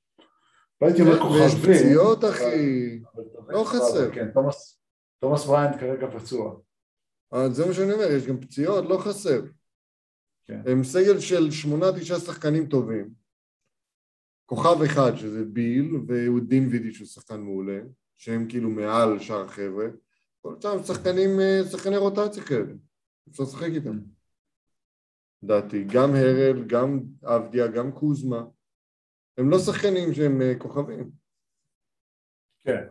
B: לא הייתי אומר כוכבים,
A: פציעות, אחי. לא חסר.
B: כן, תומאס- בריינט כרגע פצוע.
A: אז זה מה שאני אומר, יש גם פציעות, לא חסר.
B: כן.
A: הם סגל של שמונה, תשעה שחקנים טובים. כוכב אחד, שזה ביל, והוא דין וידי שהוא שחקן מעולה, שהם כאילו מעל שאר החבר'ה. כל השאר שחקנים, אה, שחקני רוטציה כאלה. אפשר לשחק איתם. לדעתי, גם הרל, גם עבדיה, גם קוזמה. הם לא שחקנים שהם אה, כוכבים.
B: כן.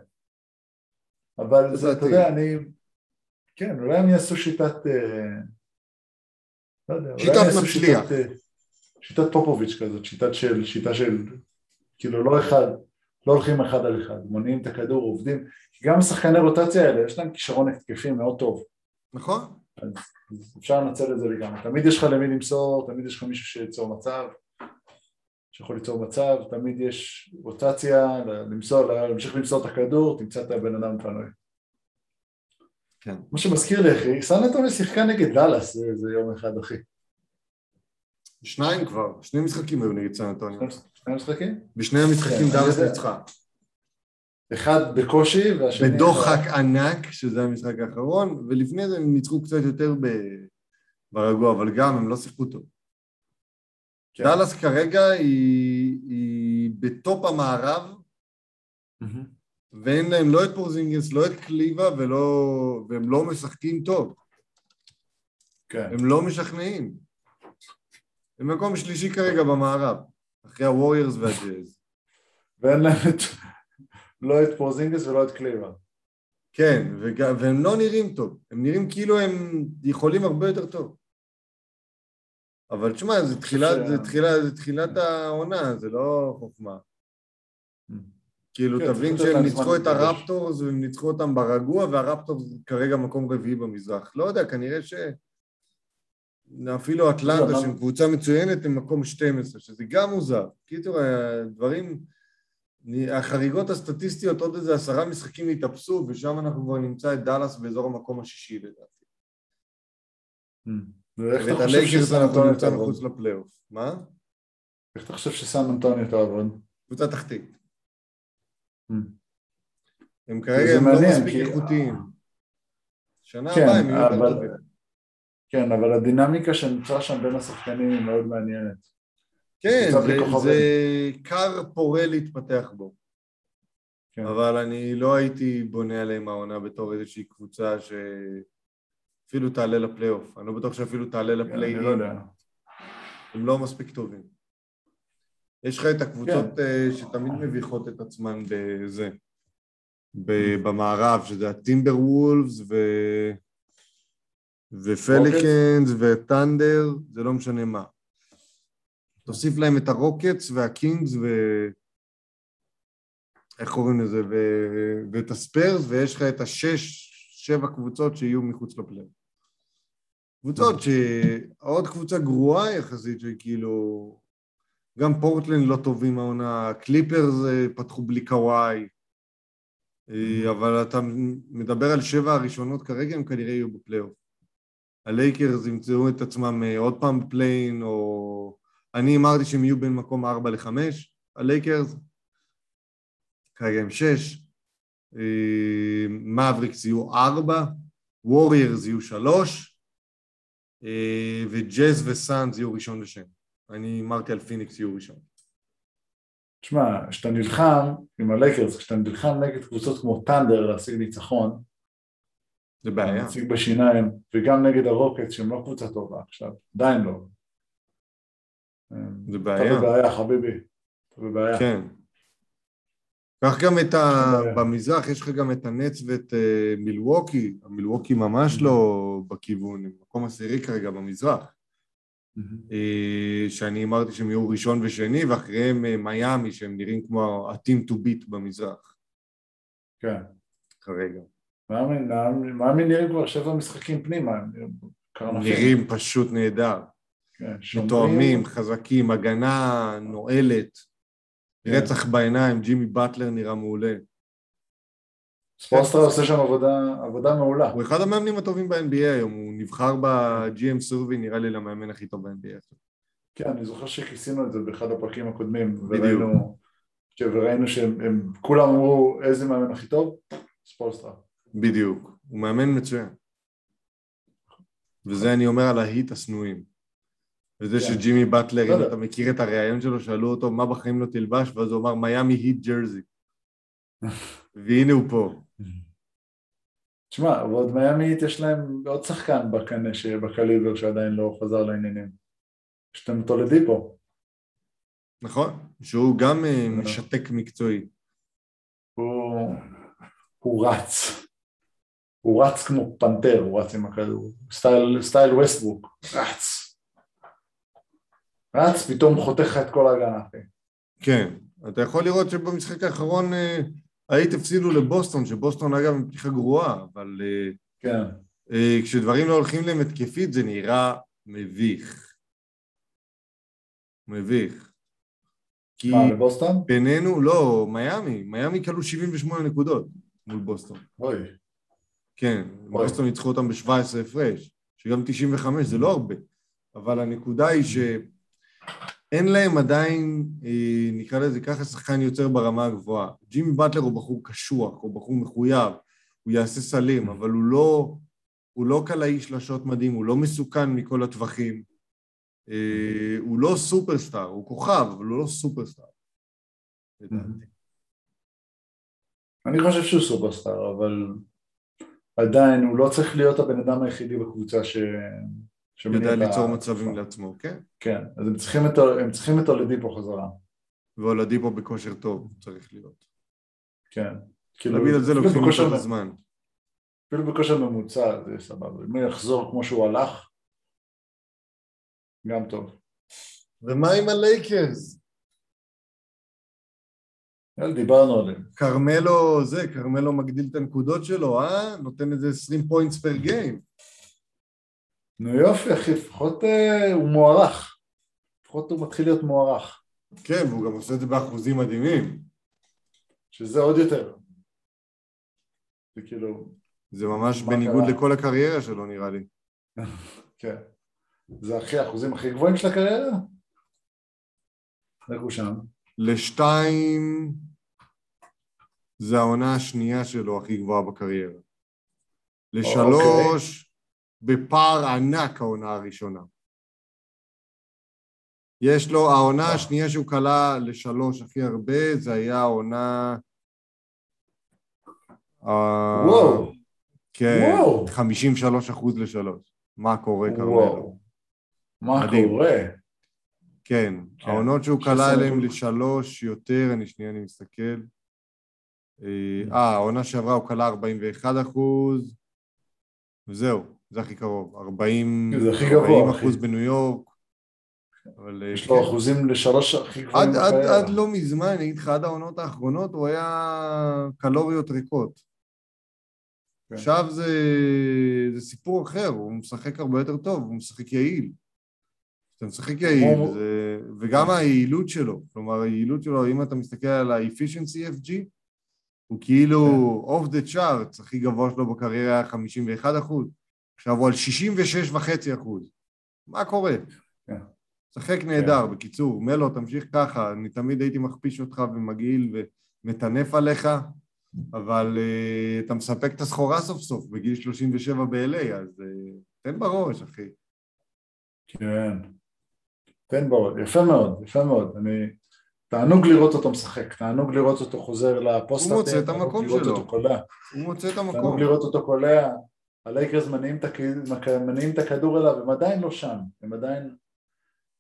B: אבל זה, אתה. יודע, אני... כן, אולי הם יעשו שיטת... אה, לא יודע,
A: שיטת מצליח.
B: שיטת, אה, שיטת פופוביץ' כזאת, שיטת של, שיטה של, כאילו לא אחד, לא הולכים אחד על אחד, מונעים את הכדור, עובדים, כי גם השחקני רוטציה האלה, יש להם כישרון התקפי מאוד טוב,
A: נכון?
B: אז אפשר לנצל את זה לגמרי. תמיד יש לך למי למסור, תמיד יש לך מישהו שייצור מצב, שיכול ליצור מצב, תמיד יש רוטציה, למסור, להמשיך למסור את הכדור, תמצא את הבן אדם פנוי.
A: כן.
B: מה שמזכיר לי, אחי, סן אנטוני שיחקה נגד דאלאס איזה יום אחד, אחי.
A: שניים כבר, שני משחקים היו נגד סן אנטוניו.
B: שני משחקים?
A: בשני המשחקים
B: כן,
A: דאלאס. ניצחה.
B: אחד בקושי, והשני...
A: בדוחק ענק, שזה המשחק האחרון, ולפני זה הם ניצחו קצת יותר ברגוע, אבל גם הם לא שיחקו טוב.
B: כן.
A: דאלאס כרגע היא, היא בטופ המערב. ואין להם לא את פורזינגס, לא את קליבר, ולא, והם לא משחקים טוב.
B: כן.
A: הם לא משכנעים. הם מקום שלישי כרגע במערב, אחרי הווריורס והג'אז.
B: ואין להם את, לא את פורזינגס ולא את קליבר.
A: כן, וג- והם לא נראים טוב, הם נראים כאילו הם יכולים הרבה יותר טוב. אבל תשמע, זה תחילת, זה תחילה, זה תחילת העונה, זה לא חוכמה. כאילו,
B: כן,
A: תבין שהם ניצחו את. הרפטורס והם ניצחו אותם ברגוע, והרפטורס כרגע מקום רביעי במזרח. לא יודע, כנראה ש... אפילו אטלנטה, שהם. קבוצה מצוינת, הם מקום 12, שזה גם מוזר. קיצור, הדברים, החריגות הסטטיסטיות, עוד איזה עשרה משחקים התאפסו, ושם אנחנו כבר נמצא את דאלאס באזור המקום השישי לדעתי.
B: ואיך אתה חושב שסן אנטוניו תעבוד?
A: מחוץ לפלייאוף. מה?
B: איך אתה חושב שסן אנטוניו תעבוד?
A: קבוצה תחתית.
B: Mm.
A: הם כרגע הם לא מספיק איכותיים. שנה
B: כן,
A: הבאה הם יהיו יותר טובים.
B: כן, אבל הדינמיקה שנמצא שם בין השחקנים היא מאוד מעניינת.
A: כן, זה, כר פורה להתפתח בו.
B: כן.
A: אבל אני לא הייתי בונה עליהם העונה בתור איזושהי קבוצה שאפילו תעלה לפלייאוף. אני לא בטוח שאפילו תעלה
B: אני
A: לפליי
B: לא יודע.
A: הם לא מספיק טובים. יש לך את הקבוצות
B: כן.
A: אה, שתמיד מביכות את עצמן בזה, במערב, שזה הטימבר וולפס ו... ופליקנס ות'אנדר, זה לא משנה מה. תוסיף להם את הרוקטס והקינגס ו... איך קוראים לזה? ו... ואת הספרס, ויש לך את השש, שבע קבוצות שיהיו מחוץ לפלייאוף. קבוצות שעוד קבוצה גרועה יחסית, שכאילו... גם פורטלנד לא טובים העונה, קליפרס אה, פתחו בלי קוואי, אה, אבל אתה מדבר על שבע הראשונות כרגע, הם כנראה יהיו בפלייאוף. הלייקרס ימצאו את עצמם אה, עוד פעם ב play-in, או... אני אמרתי שהם יהיו בין מקום ארבע לחמש, הלייקרס, כרגע הם שש, מאבריקס יהיו ארבע, ווריירס יהיו שלוש, וג'אז וסאנס יהיו ראשון ושני. אני אמרתי על פיניקס יהיו ראשון.
B: תשמע, כשאתה נלחם עם הלייקרס, כשאתה נלחם נגד קבוצות כמו טנדר להשיג ניצחון,
A: זה
B: אתה
A: בעיה.
B: מציג בשיניים, וגם נגד הרוקטס שהם לא קבוצה טובה עכשיו, עדיין לא.
A: זה
B: אתה
A: בעיה.
B: בבעיה חביבי, אתה בבעיה.
A: כן. קח גם את ה...
B: בעיה.
A: במזרח יש לך גם את הנץ ואת אה, מילווקי, המילווקי ממש לא בכיוון, הם מקום עשירי כרגע במזרח,
B: מהמם.
A: אה, שאני אמרתי שהם יהיו ראשון ושני, ואחריהם אה, מיאמי, שהם נראים כמו ה-team to beat במזרח
B: כן.
A: כרגע.
B: מאמין נראים כבר שבע משחקים פנימה, נראים
A: פשוט נהדר.
B: כן.
A: מתואמים, חזקים, הגנה נועלת,
B: כן.
A: רצח בעיניים, ג'ימי באטלר נראה מעולה.
B: ספוסטרה עושה שם עבודה, עבודה מעולה.
A: הוא אחד המאמנים הטובים ב-NBA היום, הוא נבחר ב-GM סורבי, נראה לי למאמן הכי טוב ב-NBA.
B: כן, אני זוכר שכיסינו את זה באחד הפרקים הקודמים. וראינו, כן, וראינו שהם הם, כולם אמרו איזה מאמן הכי טוב? ספוסטרה.
A: בדיוק, הוא מאמן מצוין. וזה אני אומר על ההיט השנואים. וזה
B: כן.
A: שג'ימי באטלר, אם. אתה מכיר את הריאיון שלו, שאלו אותו מה בחיים לא תלבש, ואז הוא אמר מיאמי היט ג'רזי. והנה הוא פה.
B: תשמע, ועוד מיאמית יש להם עוד שחקן בקנה, בקליבר שעדיין לא חזר לעניינים. יש להם אותו לדיפו.
A: נכון? שהוא גם אה,
B: נכון.
A: משתק מקצועי.
B: הוא, הוא רץ. הוא רץ כמו פנתר, הוא רץ עם הכדור. סטייל, סטייל ווסטבוק. רץ. רץ, פתאום חותך לך את כל ההגנה.
A: כן, אתה יכול לראות שבמשחק האחרון אה, היית הפסידו לבוסטון, שבוסטון אגב הם פתיחה גרועה, אבל אה,
B: כן.
A: אה, כשדברים לא הולכים להם התקפית זה נראה מביך. מביך. כי
B: מה, לבוסטון?
A: בינינו, לא, מיאמי, מיאמי כלו 78 נקודות מול בוסטון.
B: אוי.
A: כן, בוסטון ניצחו אותם ב-17 הפרש, שגם 95 זה לא הרבה, אבל הנקודה היא שאין להם עדיין, אה, נקרא לזה ככה, שחקן יוצר ברמה הגבוהה. ג'ימי באטלר הוא בחור קשוח, הוא בחור מחויב, הוא יעשה סלים, אבל הוא לא, הוא לא קלעי שלשות מדהים, הוא לא מסוכן מכל הטווחים. אה, הוא לא סופרסטאר, הוא כוכב, אבל הוא לא סופרסטאר. לדעתי.
B: אני חושב שהוא סופרסטאר, אבל עדיין הוא לא צריך להיות הבן אדם היחידי בקבוצה ש...
A: יודע ליצור מצבים לעצמו, כן?
B: כן, אז הם צריכים את, הם צריכים את אולדיפו חזרה.
A: ואולדיפו בכושר טוב צריך להיות.
B: כן.
A: כאילו, תמיד על זה לוקחים יותר זמן.
B: אפילו בכושר ממוצע זה סבבה. אם הוא יחזור כמו שהוא הלך, גם טוב.
A: ומה עם הלייקרס?
B: דיברנו עליהם.
A: כרמלו זה, כרמלו מגדיל את הנקודות שלו, אה? נותן איזה 20 points per game.
B: נו יופי אחי, לפחות אה, הוא מוערך. לפחות הוא מתחיל להיות מוערך.
A: כן, והוא גם עושה את זה באחוזים מדהימים.
B: שזה עוד יותר. זה כאילו...
A: זה ממש בניגוד קרה? לכל הקריירה שלו נראה לי.
B: כן. זה הכי האחוזים הכי גבוהים של הקריירה? איך הוא שם?
A: לשתיים זה העונה השנייה שלו הכי גבוהה בקריירה. לשלוש, okay. בפער ענק העונה הראשונה. יש לו, העונה השנייה שהוא כלה לשלוש הכי הרבה, זה היה העונה...
B: אה, וואו.
A: כן, 53 אחוז לשלוש. מה קורה כרמלו?
B: מה מדהים. קורה?
A: כן, כן. העונות שהוא כלה אליהם לשלוש יותר, אני שנייה, אני מסתכל. אה, אה, העונה שעברה הוא כלה 41 אחוז, וזהו, זה הכי קרוב. 40,
B: זה הכי גבוה,
A: אחוז אחי. בניו יורק.
B: אבל, אה, יש לו כן. אחוזים לשלוש הכי גבוהים
A: עד, עד, עד לא מזמן, אני אגיד לך, עד העונות האחרונות הוא היה קלוריות ריקות. כן. עכשיו זה, זה סיפור אחר, הוא משחק הרבה יותר טוב, הוא משחק יעיל. אתה משחק יעיל, זה... וגם היעילות שלו, כלומר היעילות שלו, אם אתה מסתכל על ה-efficiency FG, הוא כאילו כן. off the charts, הכי גבוה שלו בקריירה היה 51 אחוז, עכשיו הוא על 66 וחצי אחוז. מה קורה? כן. משחק נהדר, כן. בקיצור, מלו, תמשיך ככה, אני תמיד הייתי מכפיש אותך ומגעיל ומטנף עליך, אבל uh, אתה מספק את הסחורה סוף סוף בגיל 37 ב-LA, אז uh, תן בראש, אחי.
B: כן. תן בראש, יפה מאוד, יפה מאוד. אני... תענוג לראות אותו משחק, תענוג לראות אותו חוזר לפוסט
A: הוא מוצא את המקום שלו. הוא מוצא את המקום. תענוג
B: לראות אותו קולע. הלייקרס מניעים את הכדור אליו, הם עדיין לא שם, הם עדיין,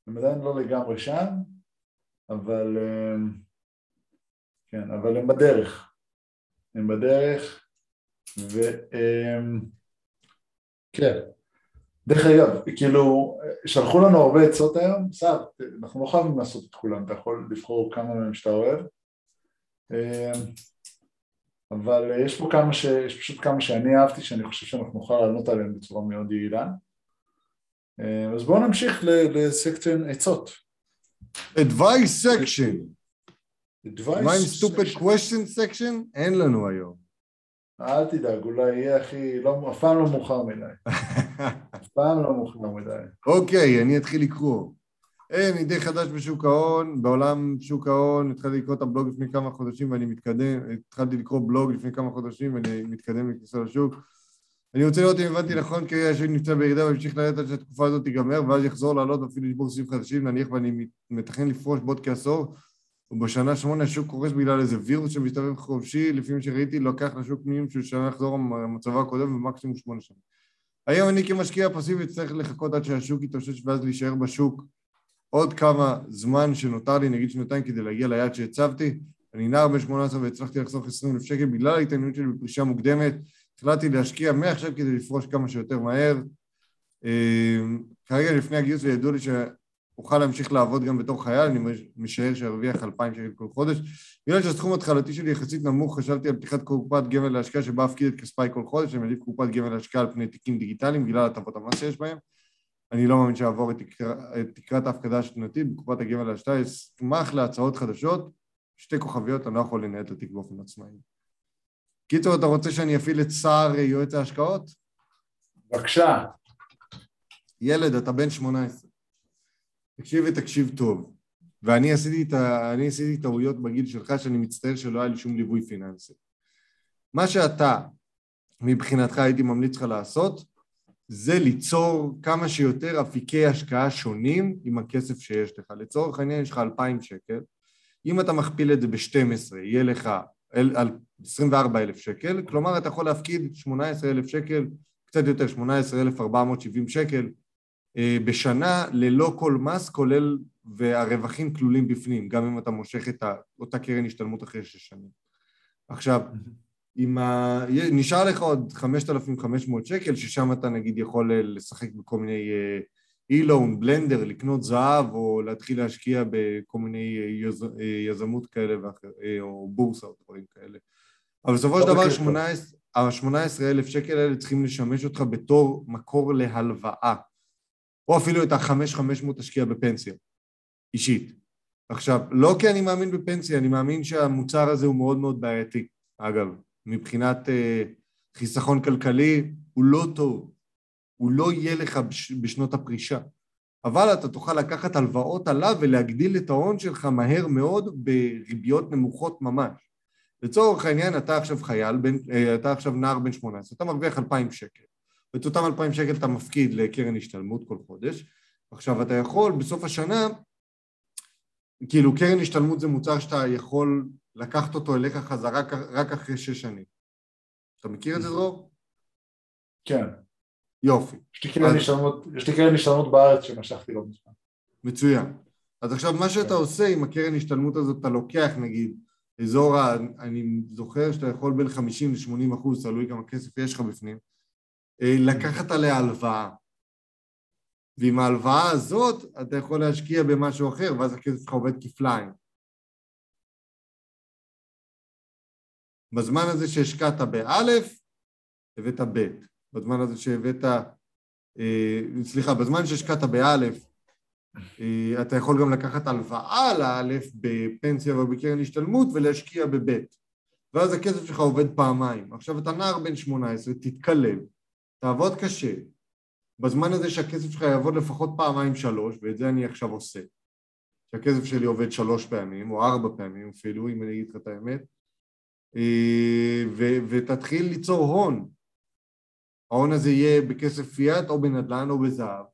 B: הם עדיין לא לגמרי שם, אבל אה, כן, אבל הם בדרך. הם בדרך, וכן. דרך אגב, כאילו, שלחו לנו הרבה עצות היום, בסדר, אנחנו לא חייבים לעשות את כולם, אתה יכול לבחור כמה מהם שאתה אוהב, אבל יש פה כמה ש... יש פשוט כמה שאני אהבתי, שאני חושב שאנחנו נוכל לענות עליהם בצורה מאוד יעילה. אז בואו נמשיך לסקציה עצות.
A: advice section. advice מה עם stupid question section? אין לנו היום.
B: אל תדאג, אולי יהיה הכי, לא, אף פעם לא מאוחר מדי. אף פעם לא מאוחר מדי.
A: אוקיי, אני אתחיל לקרוא. היי, אני די חדש בשוק ההון, בעולם שוק ההון, התחלתי לקרוא את הבלוג לפני כמה חודשים ואני מתקדם, התחלתי לקרוא בלוג לפני כמה חודשים ואני מתקדם בכניסה לשוק. אני רוצה לראות אם הבנתי נכון, כרגע השוק נמצא בירידה וימשיך לרדת עד שהתקופה הזאת תיגמר ואז יחזור לעלות ואפילו לשבור סביב חדשים, נניח ואני מתכנן לפרוש בעוד כעשור ובשנה שמונה השוק קורס בגלל איזה וירוס שמסתובב חופשי, לפי מה שראיתי, לוקח לשוק מיום שהוא שנה לחזור למצבו הקודם במקסימום שמונה שנים. היום אני כמשקיע פסיבי צריך לחכות עד שהשוק יתאושש ואז להישאר בשוק עוד כמה זמן שנותר לי, נגיד שנתיים, כדי להגיע ליעד שהצבתי. אני נער בן 18 והצלחתי לחסוך 20 אלף שקל בגלל ההתעניינות שלי בפרישה מוקדמת. החלטתי להשקיע מעכשיו כדי לפרוש כמה שיותר מהר. אה, כרגע לפני הגיוס ידעו לי אוכל להמשיך לעבוד גם בתור חייל, אני משער שארוויח 2,000 שקל כל חודש. בגלל שהסכום ההתחלתי שלי יחסית נמוך, חשבתי על פתיחת קופת גמל להשקעה שבה אפקיד את כספיי כל חודש, אני מעדיף קופת גמל להשקעה על פני תיקים דיגיטליים בגלל הטבות המס שיש בהם. אני לא מאמין שאעבור את, תקר... את תקרת ההפקדה השנתית בקופת הגמל להשקעה, אשמח להצעות חדשות, שתי כוכביות, אני לא יכול לנהל את התיק באופן עצמאי. קיצור, אתה רוצה שאני אפעיל את שר יועץ ההשקעות?
B: בבקשה.
A: ילד, אתה בן 18. תקשיב ותקשיב טוב. ואני עשיתי, ה... עשיתי טעויות בגיל שלך שאני מצטער שלא היה לי שום ליווי פיננסי. מה שאתה, מבחינתך הייתי ממליץ לך לעשות, זה ליצור כמה שיותר אפיקי השקעה שונים עם הכסף שיש לך. לצורך העניין יש לך 2,000 שקל, אם אתה מכפיל את זה ב-12, יהיה לך על 24,000 שקל, כלומר אתה יכול להפקיד 18,000 שקל, קצת יותר, 18,470 שקל אה, בשנה ללא כל מס, כולל, והרווחים כלולים בפנים, גם אם אתה מושך את אותה קרן השתלמות אחרי שש שנים. עכשיו, אם ה... נשאר לך עוד 5,500 שקל, ששם אתה נגיד יכול לשחק בכל מיני אילון, בלנדר, לקנות זהב או להתחיל להשקיע בכל מיני יז... יזמות כאלה ואחר, או בורסה או דברים כאלה. אבל בסופו של לא דבר ה-18,000 שקל האלה צריכים לשמש אותך בתור מקור להלוואה, או אפילו את ה-5,500 תשקיע בפנסיה, אישית. עכשיו, לא כי אני מאמין בפנסיה, אני מאמין שהמוצר הזה הוא מאוד מאוד בעייתי. אגב, מבחינת אה, חיסכון כלכלי, הוא לא טוב. הוא לא יהיה לך בש, בשנות הפרישה. אבל אתה תוכל לקחת הלוואות עליו ולהגדיל את ההון שלך מהר מאוד בריביות נמוכות ממש. לצורך העניין, אתה עכשיו חייל, בין, אה, אתה עכשיו נער בן 18, אתה מרוויח 2,000 שקל. ואת אותם 2,000 שקל אתה מפקיד לקרן השתלמות כל חודש. עכשיו, אתה יכול בסוף השנה, כאילו קרן השתלמות זה מוצר שאתה יכול לקחת אותו אליך חזרה רק אחרי שש שנים. אתה מכיר את זה, דרור?
B: כן.
A: יופי.
B: יש לי קרן השתלמות בארץ שמשכתי לא מזמן.
A: מצוין. אז עכשיו מה שאתה כן. עושה עם הקרן השתלמות הזאת, אתה לוקח נגיד אזור, ה... אני זוכר שאתה יכול בין 50 ל-80 אחוז, תלוי כמה כסף יש לך בפנים, אה, לקחת עליה הלוואה. ועם ההלוואה הזאת אתה יכול להשקיע במשהו אחר, ואז הכסף שלך עובד כפליים. בזמן הזה שהשקעת באלף, הבאת ב', בזמן הזה שהבאת, אה, סליחה, בזמן שהשקעת באלף, אה, אתה יכול גם לקחת הלוואה לאלף בפנסיה ובקרן השתלמות ולהשקיע בבית. ואז הכסף שלך עובד פעמיים. עכשיו אתה נער בן 18, תתקלב, תעבוד קשה. בזמן הזה שהכסף שלך יעבוד לפחות פעמיים שלוש, ואת זה אני עכשיו עושה. שהכסף שלי עובד שלוש פעמים, או ארבע פעמים אפילו, אם אני אגיד לך את האמת, ו- ותתחיל ליצור הון. ההון הזה יהיה בכסף פיאט או בנדל"ן או בזהב.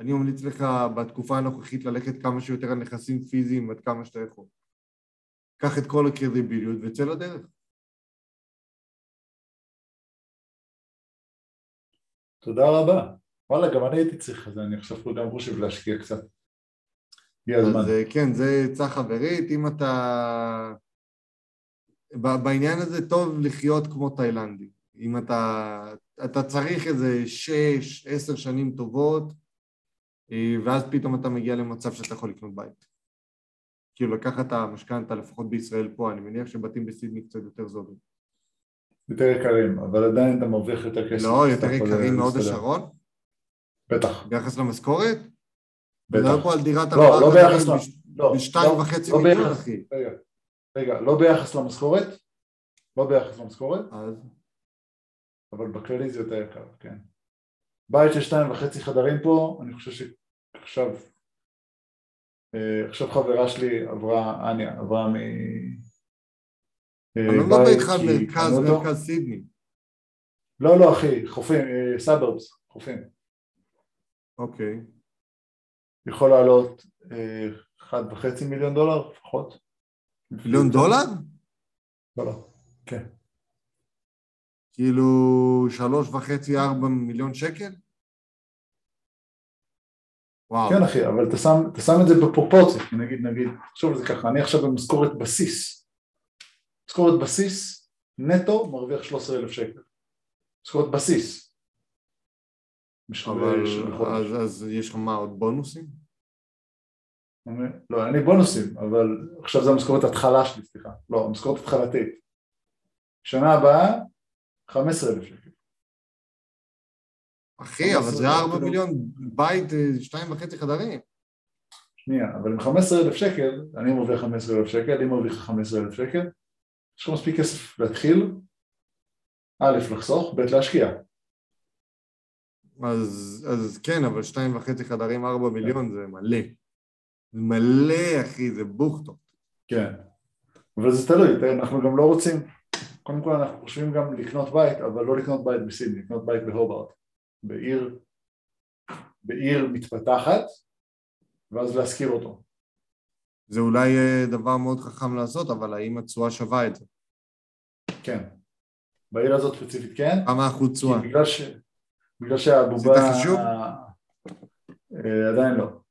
A: אני ממליץ לך בתקופה הנוכחית ללכת כמה שיותר על נכסים פיזיים עד כמה שאתה יכול. קח את כל הקרדיביליות וצא לדרך.
B: תודה רבה. וואלה, גם אני הייתי צריך את זה, אני עכשיו גם חושב להשקיע קצת. הגיע הזמן. אז
A: אה, כן, זה עצה חברית, אם אתה... בעניין הזה טוב לחיות כמו תאילנדי. אם אתה... אתה צריך איזה שש, עשר שנים טובות, אה, ואז פתאום אתה מגיע למצב שאתה יכול לקנות בית. כאילו לקחת את המשכנתה, לפחות בישראל פה, אני מניח שבתים בסידני קצת יותר זולים.
B: יותר יקרים, אבל עדיין אתה מרוויח יותר כסף.
A: לא, יותר יקרים מאוד השרון?
B: בטח.
A: ביחס למשכורת? בטח.
B: מדבר
A: פה על דירת
B: לא, לא ביחס ל...
A: לא, בשתיים לא, וחצי לא מיליון, אחי.
B: רגע, לא ביחס למשכורת? לא ביחס למשכורת?
A: אז?
B: אבל בכללי זה יותר יקר, כן. בית של שתיים וחצי חדרים פה, אני חושב שעכשיו אה, עכשיו חברה שלי עברה, אניה, עברה מ...
A: אה, אני לא על מרכז, מרכז סידני.
B: לא, לא אחי, חופים, סאברבס, אה, חופים.
A: אוקיי.
B: יכול לעלות אחד וחצי מיליון דולר לפחות.
A: מיליון דולר?
B: לא, לא, כן.
A: כאילו שלוש וחצי, ארבע מיליון שקל?
B: וואו. כן אחי, אבל אתה שם, אתה שם את זה בפרופורציה, נגיד, נגיד, תחשוב על זה ככה, אני עכשיו במשכורת בסיס, משכורת בסיס, נטו מרוויח 13,000 שקל, משכורת בסיס.
A: אבל אז, אז יש לך מה, עוד בונוסים?
B: לא, אין לי בונוסים, אבל עכשיו זה המשכורת התחלה שלי, סליחה, לא, המשכורת התחלתית. שנה הבאה, 15,000 שקל.
A: אחי, אבל זה 4 מיליון בית, אה, שתיים וחצי חדרים.
B: שנייה, אבל עם 15,000 שקל, אני מרוויח 15,000 שקל, היא מרוויחה 15,000 שקל, יש לך מספיק כסף להתחיל, א', לחסוך, ב', להשקיע.
A: אז, אז כן, אבל שתיים וחצי חדרים, ארבע. מיליון זה מלא. זה מלא, אחי, זה בוכטות.
B: כן, אבל זה תלוי, אנחנו גם לא רוצים, קודם כל אנחנו חושבים גם לקנות בית, אבל לא לקנות בית בסידני, לקנות בית בהובארט. בעיר, בעיר מתפתחת, ואז להשכיר אותו.
A: זה אולי אה, דבר מאוד חכם לעשות, אבל האם התשואה שווה את זה?
B: כן. בעיר הזאת ספציפית כן.
A: כמה אחוז תשואה?
B: בגלל, ש... בגלל שהבובה...
A: זה חישוב?
B: אה, עדיין לא.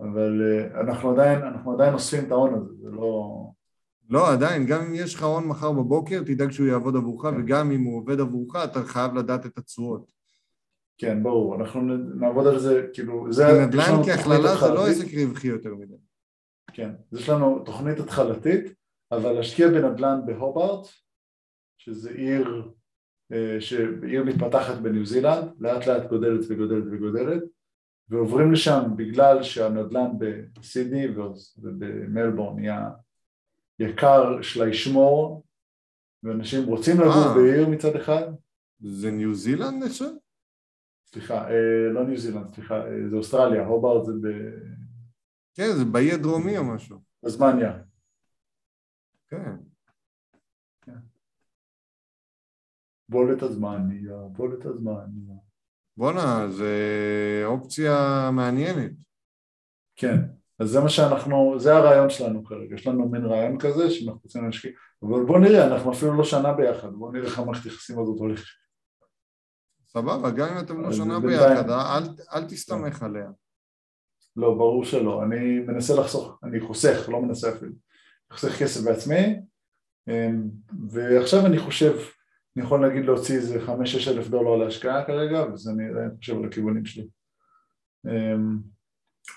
B: אבל אה, אנחנו עדיין, אנחנו עדיין אוספים את ההון הזה, זה לא...
A: לא, עדיין, גם אם יש לך הון מחר בבוקר, תדאג שהוא יעבוד עבורך, כן. וגם אם הוא עובד עבורך, אתה חייב לדעת את התשואות.
B: כן, ברור, אנחנו נעבוד על זה, כאילו,
A: זה... נדל"ן כהכללה זה לא עסק רווחי יותר מדי.
B: כן, יש לנו תוכנית התחלתית, אבל להשקיע בנדל"ן בהובארט, שזה עיר, אה, עיר מתפתחת בניו זילנד, לאט לאט גודלת וגודלת וגודלת, ועוברים לשם בגלל שהנדל"ן בסידני ובמלבורן נהיה יקר של לשמור, ואנשים רוצים לגור אה. בעיר מצד אחד.
A: זה ניו זילנד נחשב?
B: סליחה, אה, לא ניו זילנד, סליחה, אה, זה אוסטרליה, הובארט זה ב...
A: כן, זה באי הדרומי או משהו.
B: בזמניה.
A: כן.
B: כן. בולט הזמניה, בולט הזמניה.
A: בואנה, זה אופציה מעניינת.
B: כן, אז זה מה שאנחנו, זה הרעיון שלנו כרגע, יש לנו מין רעיון כזה שאנחנו רוצים להשקיע, אבל בוא נראה, אנחנו אפילו לא שנה ביחד, בוא נראה איך המערכת יחסים הזאת הולכת.
A: סבבה, גם אם אתם לא שנה ביחד, אל, אל תסתמך כן. עליה.
B: לא, ברור שלא, אני מנסה לחסוך, אני חוסך, לא מנסה אפילו, חוסך כסף בעצמי, אמ, ועכשיו אני חושב, אני יכול להגיד להוציא איזה חמש-שש אלף דולר להשקעה כרגע, וזה אני חושב על הכיוונים שלי. אמ,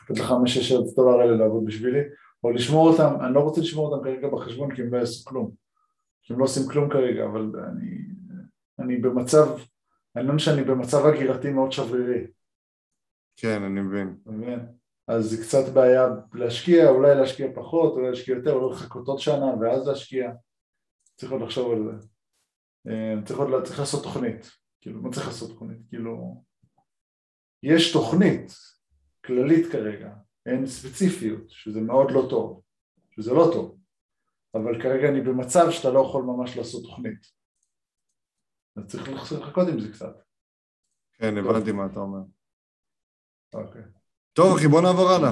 B: לתת לך חמש-שש אלף דולר האלה לעבוד בשבילי, או לשמור אותם, אני לא רוצה לשמור אותם כרגע בחשבון כי הם לא יעשו כלום, כי הם לא עושים כלום כרגע, אבל אני, אני במצב, אני יודע שאני במצב הגירתי מאוד שברירי.
A: כן, אני מבין.
B: מבין? אז זה קצת בעיה להשקיע, אולי להשקיע פחות, אולי להשקיע יותר, אולי לחכות עוד שנה ואז להשקיע. צריך עוד לחשוב על זה. אה, צריך, עוד, צריך לעשות תוכנית. כאילו, מה צריך לעשות תוכנית? כאילו, יש תוכנית כללית כרגע, אין ספציפיות, שזה מאוד לא טוב, שזה לא טוב, אבל כרגע אני במצב שאתה לא יכול ממש לעשות תוכנית. אז צריך לחכות עם זה קצת.
A: כן, הבנתי מה אתה אומר.
B: אוקיי.
A: טוב אחי, בוא נעבור הלאה.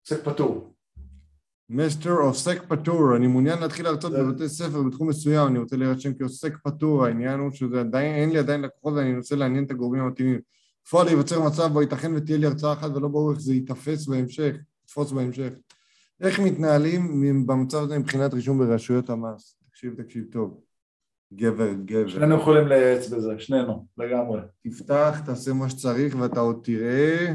B: עוסק פטור.
A: מיסטר עוסק פטור, אני מעוניין להתחיל להרצות בבתי ספר בתחום מסוים, אני רוצה להירשם כעוסק פטור, העניין הוא שזה עדיין, אין לי עדיין לקוחות ואני רוצה לעניין את הגורמים המתאימים. בפועל ייווצר מצב בו ייתכן ותהיה לי הרצאה אחת ולא ברור איך זה ייתפס בהמשך, יתפוס בהמשך. איך מתנהלים במצב הזה מבחינת רישום ברשויות המס? תקשיב, תקשיב טוב. גבר, גבר.
B: שנינו יכולים לייעץ בזה, שנינו, לגמרי.
A: תפתח, תעשה מה שצריך ואתה עוד תראה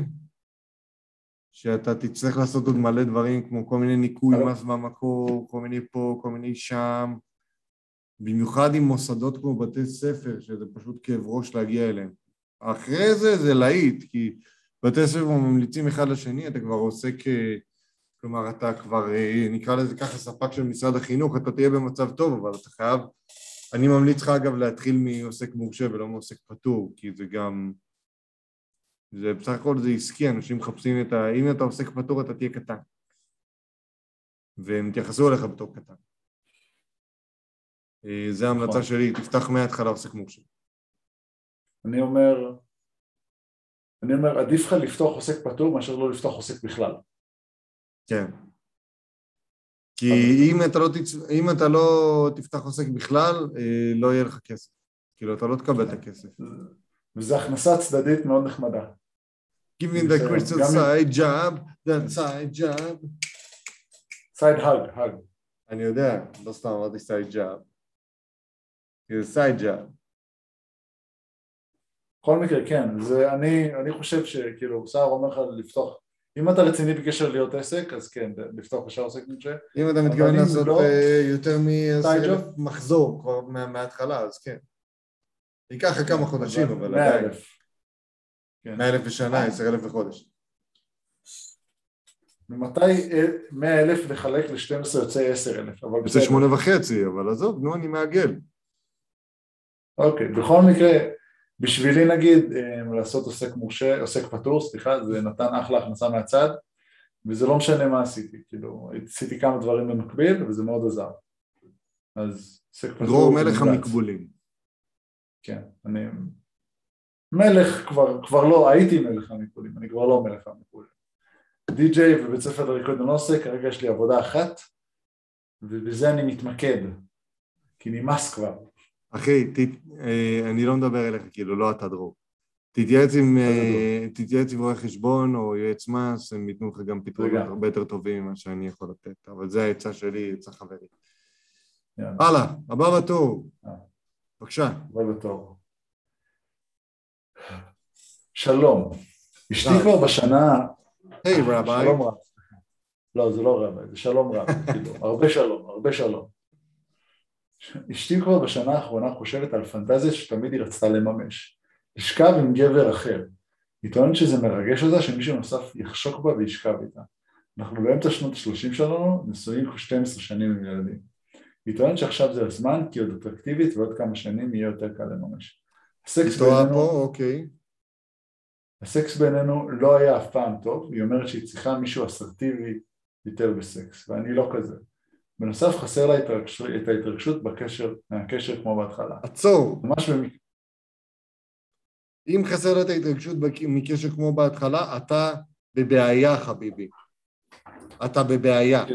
A: שאתה תצטרך לעשות עוד מלא דברים, כמו כל מיני ניקוי מס במקור, כל מיני פה, כל מיני שם. במיוחד עם מוסדות כמו בתי ספר, שזה פשוט כאב ראש להגיע אליהם. אחרי זה זה להיט, כי בתי ספר ממליצים אחד לשני, אתה כבר עוסק, אה, כלומר אתה כבר, אה, נקרא לזה ככה, ספק של משרד החינוך, אתה תהיה במצב טוב, אבל אתה חייב, אני ממליץ לך אגב להתחיל מעוסק מורשה ולא מעוסק פטור, כי זה גם, זה בסך הכל זה עסקי, אנשים מחפשים את ה... אם אתה עוסק פטור אתה תהיה קטן, והם יתייחסו אליך בתור קטן. אה, זה ההמלצה נכון. שלי, תפתח מההתחלה עוסק מורשה.
B: אני אומר, אני אומר, עדיף לך לפתוח עוסק פטור מאשר לא לפתוח עוסק בכלל.
A: כן. כי אם אתה, לא תצ... אם אתה לא תפתח עוסק בכלל, אה, לא יהיה לך כסף. כאילו, אתה לא תקבל את הכסף.
B: וזו הכנסה צדדית מאוד נחמדה.
A: Give me the crystal side job, that side job.
B: side hug, hug.
A: אני יודע, לא סתם אמרתי side job. זה side job.
B: בכל מקרה כן, זה אני, אני חושב שכאילו סער אומר לך לפתוח, אם אתה רציני בקשר להיות עסק אז כן, לפתוח ישר עוסק מורשה.
A: אם אתה מתכוון לעשות לא, אה, יותר מ-10,000 מחזור כבר מההתחלה אז כן. ייקח לך כמה חודשים אבל עדיין. 100 אלף בשנה, 10 אלף בחודש.
B: ממתי 100 אלף לחלק ל-12 יוצא 10 אלף?
A: יוצא שמונה וחצי, אבל עזוב, נו אני מעגל.
B: אוקיי, בכל מקרה בשבילי נגיד אה, לעשות עוסק מורשה, עוסק פטור, סליחה, זה נתן אחלה הכנסה מהצד וזה לא משנה מה עשיתי, כאילו עשיתי כמה דברים במקביל וזה מאוד עזר אז עוסק פטור...
A: דרור מלך המקבולים
B: כן, אני מלך כבר, כבר לא, הייתי מלך המקבולים, אני כבר לא מלך המקבולים די.ג'יי ובית ספר לריקוד הנושא, כרגע יש לי עבודה אחת ובזה אני מתמקד כי נמאס כבר
A: אחי, ת... אה, אני לא מדבר אליך, כאילו, לא אתה דרור. תתייעץ עם,
B: לא
A: אה, תתייעץ עם רואה חשבון או יועץ מס, הם ייתנו לך גם פתרונות. הרבה יותר טובים ממה שאני יכול לתת, אבל זה העצה שלי, עצה חברית.
B: יאללה,
A: הלאה, הבא בתור.
B: אה.
A: בבקשה.
B: הבא בתור. שלום, אשתי. כבר בשנה...
A: היי רביי.
B: שלום רב. לא, זה לא רב, זה שלום רב, כאילו, הרבה שלום, הרבה שלום. אשתי כבר בשנה האחרונה חושבת על פנטזיה שתמיד היא רצתה לממש. לשכב עם גבר אחר. היא טוענת שזה מרגש אותה שמישהו נוסף יחשוק בה וישכב איתה. אנחנו באמצע שנות ה-30 שלנו, נשואים כבר 12 שנים עם ילדים. היא טוענת שעכשיו זה הזמן כי עוד אטרקטיבית ועוד כמה שנים יהיה יותר קל לממש. הסקס
A: היא טועה
B: בינינו,
A: פה, אוקיי.
B: הסקס בינינו לא היה אף פעם טוב, היא אומרת שהיא צריכה מישהו אסרטיבי יותר בסקס, ואני לא כזה. בנוסף חסר לה התרגש- את ההתרגשות בקשר, מהקשר כמו בהתחלה.
A: עצור.
B: ממש במק...
A: אם חסר לה את ההתרגשות מקשר כמו בהתחלה, אתה בבעיה חביבי. אתה בבעיה.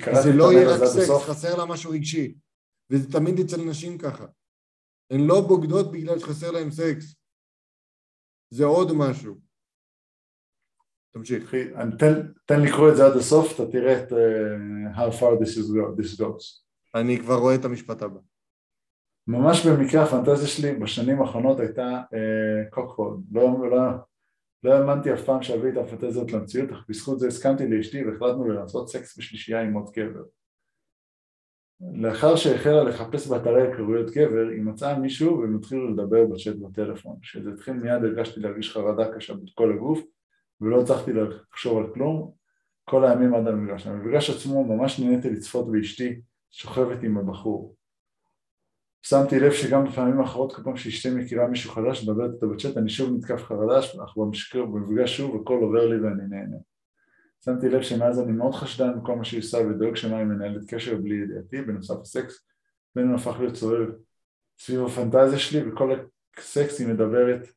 B: קראתי
A: זה לא יהיה רק סקס, חסר לה משהו רגשי. וזה תמיד אצל נשים ככה. הן לא בוגדות בגלל שחסר להן סקס. זה עוד משהו. תמשיך.
B: תן, תן לקרוא את זה עד הסוף, אתה תראה את uh, how far this, is go, this goes.
A: אני כבר רואה את המשפט הבא.
B: ממש במקרה הפנטזיה שלי בשנים האחרונות הייתה uh, קוקהול, לא, לא, לא האמנתי אף פעם שאביא את הפנטזיות למציאות, אך בזכות זה הסכמתי לאשתי והחלטנו לעשות סקס בשלישייה עם עוד גבר. לאחר שהחלה לחפש באתרי היכרויות גבר, היא מצאה מישהו והם התחילו לדבר בצ'אט בטלפון. כשזה התחיל מיד הרגשתי להרגיש חרדה קשה בכל הגוף ולא הצלחתי לחשוב על כלום כל הימים עד המפגש. המפגש עצמו ממש נהניתי לצפות באשתי שוכבת עם הבחור. שמתי לב שגם בפעמים האחרות כל פעם שאשתי מכירה מישהו חדש מדברת איתו בצ'אט אני שוב נתקף חרדה אך במפגש שוב הכל עובר לי ואני נהנה. שמתי לב שמאז אני מאוד חשדן בכל מה שהיא עושה ודואג שמה היא מנהלת קשר בלי ידיעתי בנוסף הסקס בינינו הפך להיות סובב סביב הפנטזיה שלי וכל הסקס היא מדברת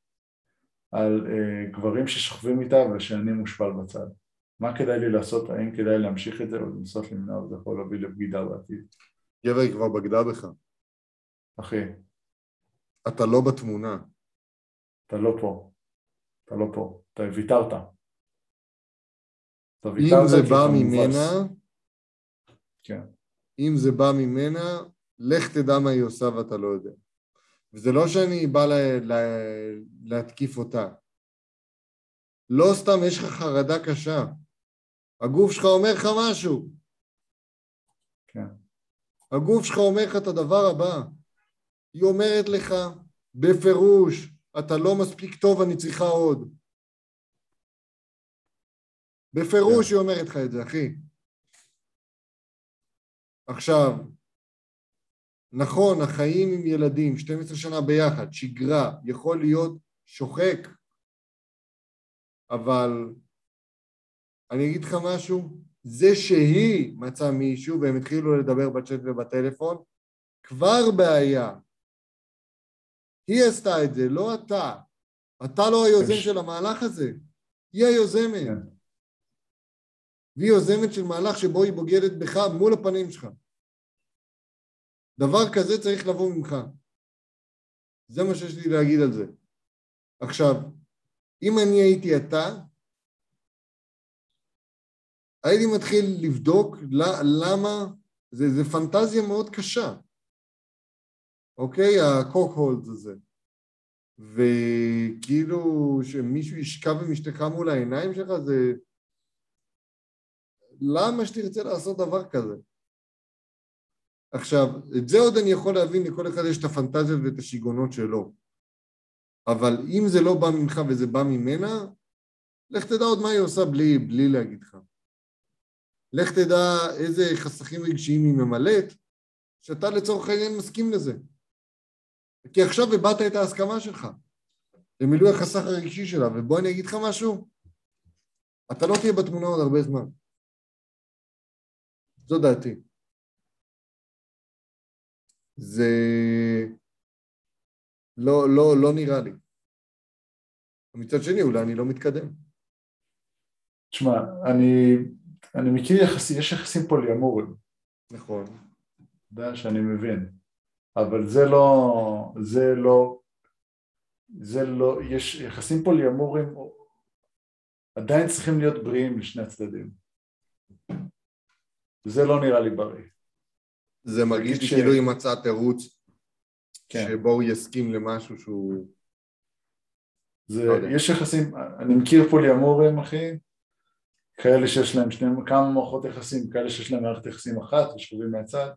B: על uh, גברים ששוכבים איתה ושאני מושפל בצד. מה כדאי לי לעשות? האם כדאי להמשיך את זה או לנסות למנוע וזה יכול להביא לבגידה בעתיד?
A: גבר היא כבר בגדה בך.
B: אחי,
A: אתה לא בתמונה.
B: אתה לא פה. אתה לא פה. אתה ויתרת. אתה
A: אם זה בא. ממנה,
B: כן.
A: אם זה בא ממנה, לך תדע מה היא עושה ואתה לא יודע. וזה לא שאני בא לה, לה, להתקיף אותה. לא סתם יש לך חרדה קשה. הגוף שלך אומר לך משהו.
B: כן.
A: הגוף שלך אומר לך את הדבר הבא. היא אומרת לך בפירוש, אתה לא מספיק טוב, אני צריכה עוד. בפירוש
B: כן.
A: היא אומרת לך את זה, אחי. עכשיו, נכון, החיים עם ילדים, 12 שנה ביחד, שגרה, יכול להיות שוחק, אבל אני אגיד לך משהו, זה שהיא מצאה מישהו והם התחילו לדבר בצ'אט ובטלפון, כבר בעיה. היא עשתה את זה, לא אתה. אתה לא היוזם של המהלך הזה, היא היוזמת.
B: כן.
A: והיא יוזמת של מהלך שבו היא בוגדת בך מול הפנים שלך. דבר כזה צריך לבוא ממך. זה מה שיש לי להגיד על זה. עכשיו, אם אני הייתי אתה, הייתי מתחיל לבדוק למה, זה, זה פנטזיה מאוד קשה, אוקיי? הקוק-הולד הזה. וכאילו שמישהו ישכב עם אשתך מול העיניים שלך זה... למה שתרצה לעשות דבר כזה? עכשיו, את זה עוד אני יכול להבין, לכל אחד יש את הפנטזיות ואת השיגעונות שלו. אבל אם זה לא בא ממך וזה בא ממנה, לך תדע עוד מה היא עושה בלי, בלי להגיד לך. לך תדע איזה חסכים רגשיים היא ממלאת, שאתה לצורך העניין מסכים לזה. כי עכשיו הבעת את ההסכמה שלך למילוי החסך הרגשי שלה, ובוא אני אגיד לך משהו, אתה לא תהיה בתמונה עוד הרבה זמן. זו דעתי. זה לא, לא, לא נראה לי. מצד שני, אולי אני לא מתקדם.
B: תשמע, אני, אני מכיר יחסים, יש יחסים פוליאמוריים,
A: נכון.
B: אתה יודע שאני מבין, אבל זה לא, זה לא, זה לא, יש יחסים פוליאמוריים עדיין צריכים להיות בריאים לשני הצדדים. זה לא נראה לי בריא.
A: זה מרגיש לי
B: ש-
A: כאילו היא מצאה תירוץ
B: כן.
A: שבו הוא יסכים למשהו שהוא...
B: זה,
A: לא.
B: יש יחסים, אני מכיר פוליאמורים אחי, כאלה שיש להם שני, כמה מערכות יחסים, כאלה שיש להם מערכת יחסים אחת ושכובים מהצד,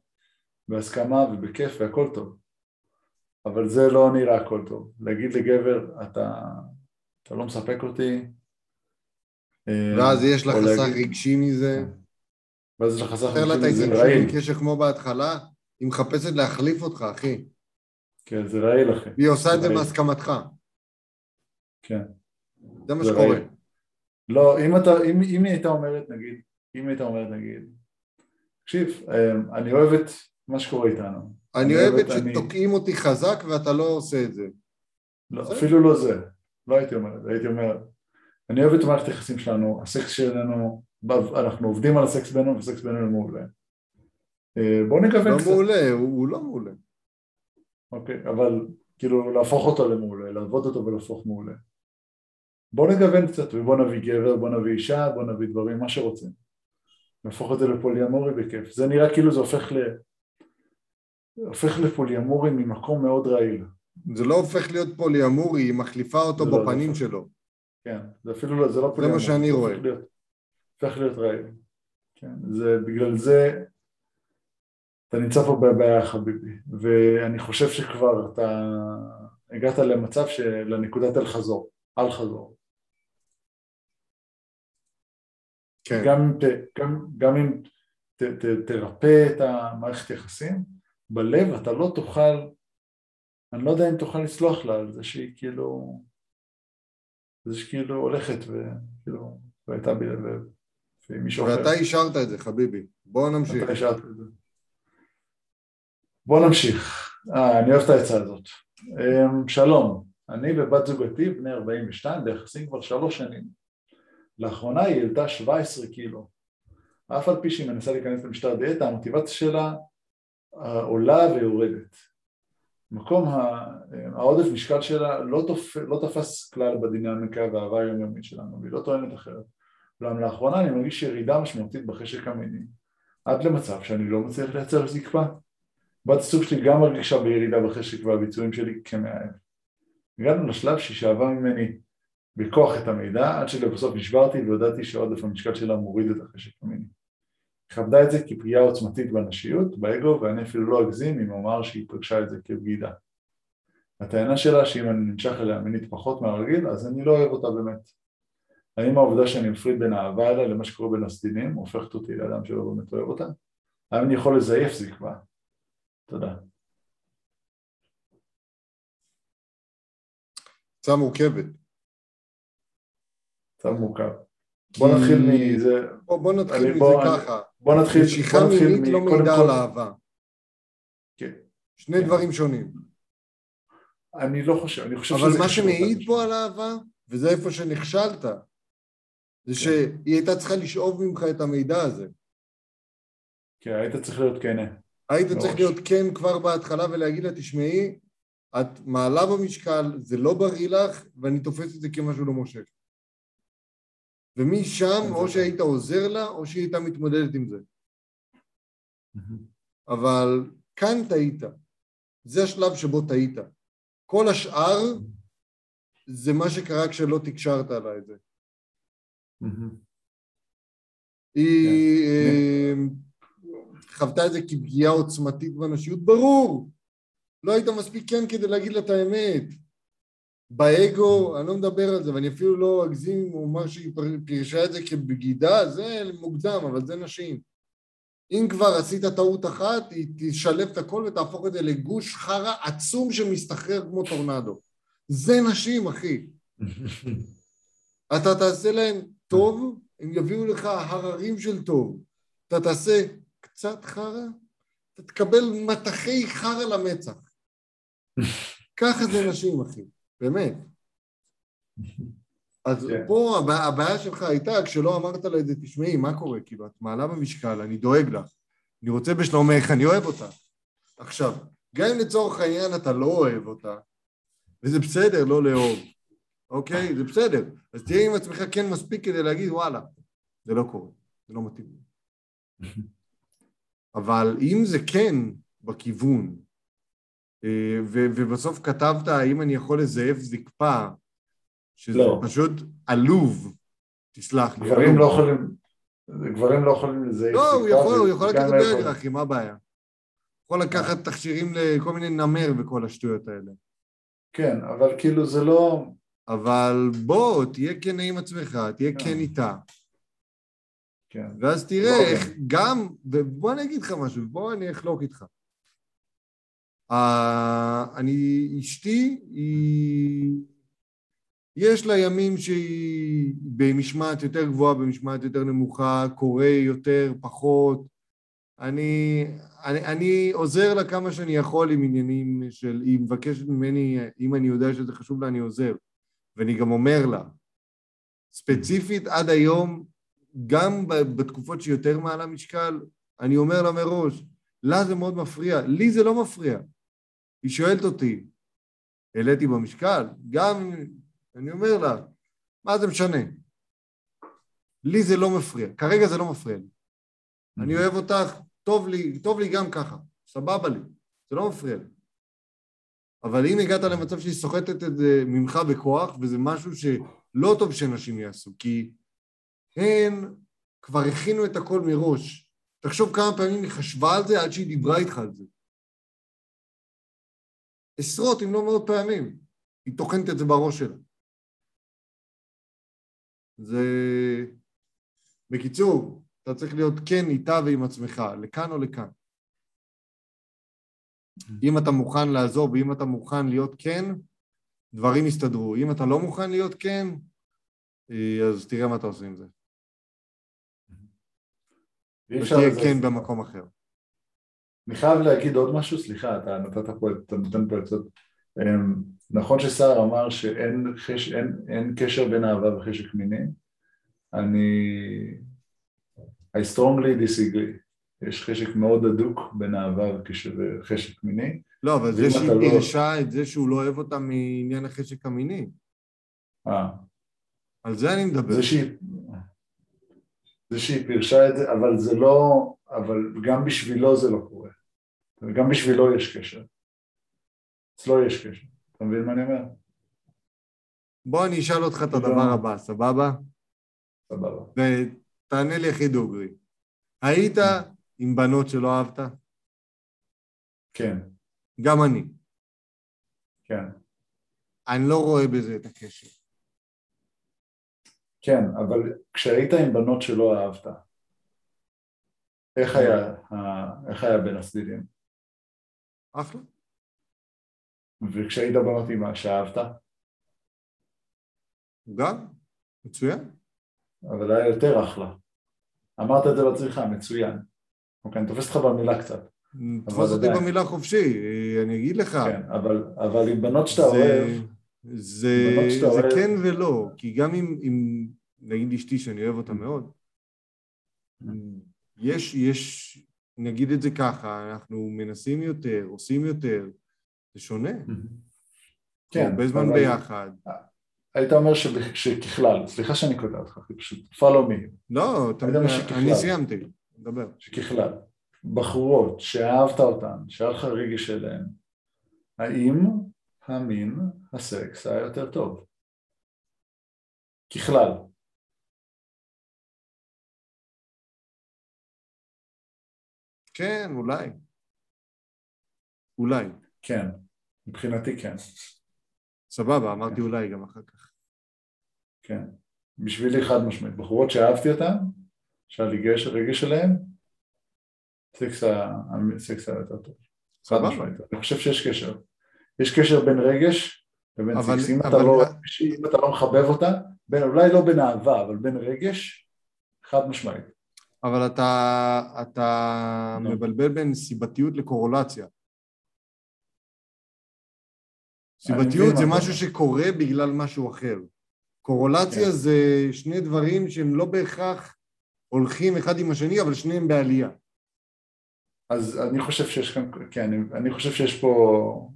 B: בהסכמה ובכיף והכל טוב, אבל זה לא נראה הכל טוב, להגיד לגבר אתה, אתה לא מספק אותי, אה,
A: ואז יש לך חסך רגשי מזה. את
B: רגשי, זה
A: ההתרגשות
B: רעיל,
A: קשר כמו בהתחלה, היא מחפשת להחליף אותך, אחי.
B: כן זה רעיל אחי,
A: והיא עושה את זה. בהסכמתך.
B: כן.
A: זה מה שקורה.
B: לא, אם, אתה, אם, אם היא הייתה אומרת נגיד, אם היא הייתה אומרת נגיד, תקשיב, אה, אני אוהב את מה שקורה איתנו.
A: אני אוהבת
B: אני-
A: שתוקעים אותי חזק ואתה לא עושה את זה.
B: לא. אפילו לא זה, לא הייתי אומר את זה, הייתי אומר, אני אוהב את מערכת היחסים שלנו, הסקס שלנו, אנחנו עובדים על הסקס בינינו והסקס בינינו מעולה. אה, בואו נגוון
A: לא
B: קצת,
A: מעולה, הוא הוא לא מעולה.
B: אוקיי, אבל כאילו להפוך אותו למעולה, לעבוד אותו ולהפוך מעולה. בואו נגוון קצת ובואו נביא גבר, בואו נביא אישה, בואו נביא דברים, מה שרוצים. נהפוך את זה לפוליאמורי בכיף. זה נראה כאילו זה הופך ל... הופך לפוליאמורי ממקום מאוד רעיל.
A: זה לא הופך להיות פוליאמורי, היא מחליפה אותו
B: זה לא,
A: בפנים
B: זה-
A: שלו.
B: כן, זה אפילו לא, זה לא פוליאמורי.
A: שאני
B: זה
A: רואה.
B: להיות- הופך להיות רעיל. כן, זה בגלל זה אתה נמצא פה בבעיה חביבי, ואני חושב שכבר אתה הגעת למצב של לנקודת אל חזור, אל חזור.
A: כן.
B: גם אם, ת, גם, גם אם ת, ת, תרפא את המערכת יחסים, בלב אתה לא תוכל, אני לא יודע אם תוכל לסלוח לה על זה שהיא כאילו, זה שכאילו הולכת וכאילו, והייתה בי לב, ועם מישהו אחר.
A: ואתה אישרת את זה, חביבי. בוא נמשיך.
B: אתה השארת את זה. בוא נמשיך. אה, אני אוהב את העצה הזאת. אמ, שלום, אני ובת זוגתי, בני 42, ביחסים כבר שלוש שנים. לאחרונה היא העלתה 17 קילו. אף על פי שהיא מנסה להיכנס למשטר דיאטה, המוטיבציה שלה אה, עולה ויורדת. מקום ה- העודף משקל שלה לא, תופ... לא תפס כלל בדינמיקה והאהבה היומיומית שלנו, והיא לא טוענת אחרת. אולם לאחרונה אני מרגיש ירידה משמעותית בחשק המיני, עד למצב שאני לא מצליח לייצר זקפה. בת הזוג שלי גם מרגישה בירידה בחשק והביצועים שלי כמאהב. הגענו לשלב שהיא שאבה ממני בכוח את המידע, עד שלבסוף נשברתי והודעתי שעודף המשקל שלה מוריד את החשק המיני. כבדה את זה כפגיעה עוצמתית בנשיות, באגו, ואני אפילו לא אגזים אם אומר שהיא פגשה את זה כבגידה. הטענה שלה שאם אני נמשך אליה מינית פחות מהרגיל, אז אני לא אוהב אותה באמת. האם העובדה שאני מפריד בין האהבה אליה למה שקורה בין הסדינים הופכת אותי לאדם שלא באמת אוהב אותה? האם אני יכול לזייף זקפה? תודה.
A: הצעה מורכבת.
B: קצת מורכב. בוא נתחיל מזה,
A: בוא, נתחיל מזה ככה.
B: בוא נתחיל,
A: משיכה מינית לא מעידה על אהבה.
B: כן.
A: שני
B: כן.
A: דברים שונים.
B: אני לא חושב, אני חושב
A: אבל
B: שזה
A: מה
B: קשור
A: שמעיד פה. על אהבה, וזה איפה שנכשלת, זה שהיא הייתה צריכה לשאוב ממך את המידע הזה.
B: כן, היית צריך להיות כנה.
A: היית
B: מראש.
A: צריך להיות כן כבר בהתחלה ולהגיד לה, תשמעי, את מעלה במשקל, זה לא בריא לך, ואני תופס את זה כמשהו לא מושך. ומשם,
B: כן,
A: או
B: זה-
A: שהיית עוזר לה, או שהיא הייתה מתמודדת עם זה. אבל כאן טעית. זה השלב שבו טעית. כל השאר זה מה שקרה כשלא תקשרת לה את זה. היא אה, חוותה את זה כפגיעה עוצמתית בנשיות, ברור. לא היית מספיק כן כדי להגיד לה את האמת. באגו, אני לא מדבר על זה, ואני אפילו לא אגזים אם הוא אמר שהיא פירשה את זה כבגידה, זה מוקדם, אבל זה נשים. אם כבר עשית טעות אחת, היא תשלב את הכל ותהפוך את זה לגוש חרא עצום שמסתחרר כמו טורנדו. זה נשים, אחי. אתה תעשה להם טוב, הם יביאו לך הררים של טוב. אתה תעשה קצת חרא, אתה תקבל מטחי חרא למצח. ככה זה נשים, אחי, באמת. אז
B: כן.
A: פה הבע- הבעיה שלך הייתה כשלא אמרת לה את זה, תשמעי, מה קורה? כאילו, את מעלה במשקל, אני דואג לך, אני רוצה בשלומך, אני אוהב אותה. עכשיו, גם אם לצורך העניין אתה לא אוהב אותה, וזה בסדר לא לאהוב, אוקיי? זה בסדר. אז תהיה עם עצמך כן מספיק כדי להגיד, וואלה, זה לא קורה, זה לא מתאים. אבל אם זה כן בכיוון, אה, ו- ובסוף כתבת האם אני יכול לזייף זקפה, שזה
B: לא.
A: פשוט עלוב, תסלח לי.
B: גברים. לא יכולים, גברים לא יכולים לזייף
A: לא, הוא
B: סיכה,
A: יכול, הוא יכול לקחת
B: לא יכול.
A: ביוגר, אחי, מה הבעיה? יכול לקחת תכשירים לכל מיני נמר וכל השטויות האלה.
B: כן, אבל כאילו זה לא...
A: אבל בוא, תהיה כן עם עצמך, תהיה כן
B: כן.
A: איתה.
B: כן.
A: ואז תראה
B: לא,
A: איך גם, ובוא אני אגיד לך משהו, בוא אני אחלוק איתך. Uh, אני, אשתי, היא... יש לה ימים שהיא במשמעת יותר גבוהה, במשמעת יותר נמוכה, קורא יותר, פחות. אני, אני, אני עוזר לה כמה שאני יכול עם עניינים של... היא מבקשת ממני, אם אני יודע שזה חשוב לה, אני עוזר. ואני גם אומר לה, ספציפית עד היום, גם בתקופות שהיא יותר מעל המשקל, אני אומר לה מראש, לה זה מאוד מפריע, לי זה לא מפריע. היא שואלת אותי, העליתי במשקל? גם, אני אומר לה, מה זה משנה? לי זה לא מפריע, כרגע זה לא מפריע לי. אני אוהב אותך, טוב לי, טוב לי גם ככה, סבבה לי, זה לא מפריע לי. אבל אם הגעת למצב שהיא סוחטת את זה ממך בכוח, וזה משהו שלא טוב שנשים יעשו, כי הן כבר הכינו את הכל מראש. תחשוב כמה פעמים היא חשבה על זה עד שהיא דיברה איתך על זה. עשרות אם לא מאות פעמים. היא טוחנת את זה בראש שלה. זה... בקיצור, אתה צריך להיות כן איתה ועם עצמך, לכאן או לכאן. אם אתה מוכן לעזור ואם אתה מוכן להיות כן, דברים יסתדרו. אם אתה לא מוכן להיות כן, אה, אז תראה מה אתה עושה עם זה.
B: לזייף
A: כן
B: סיכה.
A: במקום אחר.
B: אני חייב להגיד עוד משהו, סליחה, אתה נתת פה, אתה נותן פה עצות. אמ, נכון שסער אמר שאין חש, אין, אין קשר בין אהבה וחשק מיני, אני... I strongly disagree. יש חשק מאוד הדוק בין אהבה וקשר- וחשק מיני.
A: לא, אבל זה שהיא
B: אתה לא-
A: את זה שהוא לא אוהב אותה מעניין החשק המיני,
B: אה,
A: על זה אני מדבר.
B: זה שהיא... זה שהיא פירשה את זה, אבל זה לא... אבל גם בשבילו זה לא קורה. גם בשבילו יש קשר. אצלו יש קשר. אתה מבין מה אני אומר?
A: בוא אני אשאל אותך את
B: לא.
A: הדבר הבא, סבבה?
B: סבבה.
A: ותענה לי הכי דוגרי. היית עם בנות שלא אהבת?
B: כן,
A: גם אני.
B: כן.
A: אני לא רואה בזה את הקשר.
B: כן, אבל כשהיית עם בנות שלא אהבת, איך היה, איך היה בין הצדדים?
A: אחלה.
B: וכשהיית בנות עם מה שאהבת,
A: גם, מצוין.
B: אבל היה יותר אחלה. אמרת את זה בעצמך, מצוין. אוקיי, אני תופס אותך במילה קצת.
A: תפוס אותי
B: עדיין.
A: במילה חופשי, אני אגיד לך.
B: כן, אבל, אבל עם בנות שאתה
A: זה-
B: אוהב,
A: זה,
B: בנות שאתה
A: זה
B: אוהב-
A: כן ולא, כי גם אם, אם נגיד אשתי שאני אוהב אותה מאוד, יש, יש, נגיד את זה ככה, אנחנו מנסים יותר, עושים יותר, זה שונה.
B: כן,
A: הרבה זמן
B: אבל
A: ביחד.
B: היית אומר שככלל, סליחה שאני קוטע אותך, פשוט follow me,
A: לא, אתה,
B: יודע שככלל.
A: אני סיימתי, דבר.
B: שככלל, בחורות שאהבת אותן, שהיה לך רגש אליהן, האם המין הסקס היה יותר טוב? ככלל.
A: כן, אולי. אולי.
B: כן, מבחינתי כן,
A: סבבה, אמרתי אולי גם אחר כך.
B: כן. בשבילי חד משמעית. בחורות שאהבתי אותן, שהיה לי גש, רגש אליהן, סקס היה, יותר טוב.
A: סבבה.
B: אני חושב שיש קשר. יש קשר בין רגש לבין סקס. אם אתה לא, אם אתה לא מחבב אותה, בין, אולי לא בין אהבה, אבל בין רגש, חד משמעית.
A: אבל אתה, אתה
B: נו.
A: מבלבל בין סיבתיות לקורולציה. סיבתיות זה משהו שקורה בגלל משהו אחר. קורולציה
B: כן.
A: זה שני דברים שהם לא בהכרח הולכים אחד עם השני, אבל שניהם בעלייה.
B: אז אני חושב שיש כאן, כן, אני, אני חושב שיש פה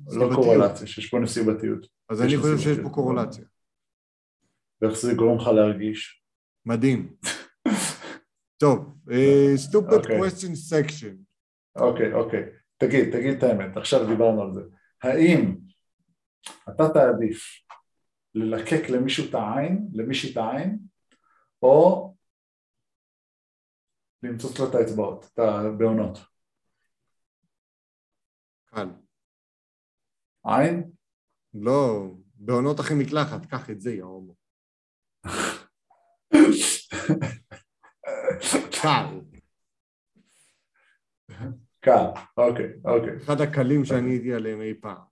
B: לא
A: סיבתיות.
B: קורלציה, שיש פה נסיבתיות.
A: אז אני חושב שיש. פה קורולציה.
B: ואיך זה גורם לך להרגיש?
A: מדהים. טוב, אה, stupid
B: אוקיי.
A: question section.
B: אוקיי, אוקיי. תגיד, תגיד את האמת, עכשיו דיברנו על זה. האם אתה תעדיף ללקק למישהו את העין, למישהי את העין, או למצוץ לו את האצבעות, את הבעונות?
A: קל.
B: עין?
A: לא, בעונות אחרי מקלחת, קח את זה, יא הומו. קל.
B: קל, אוקיי, אוקיי.
A: אחד הקלים שאני הייתי עליהם אי פעם.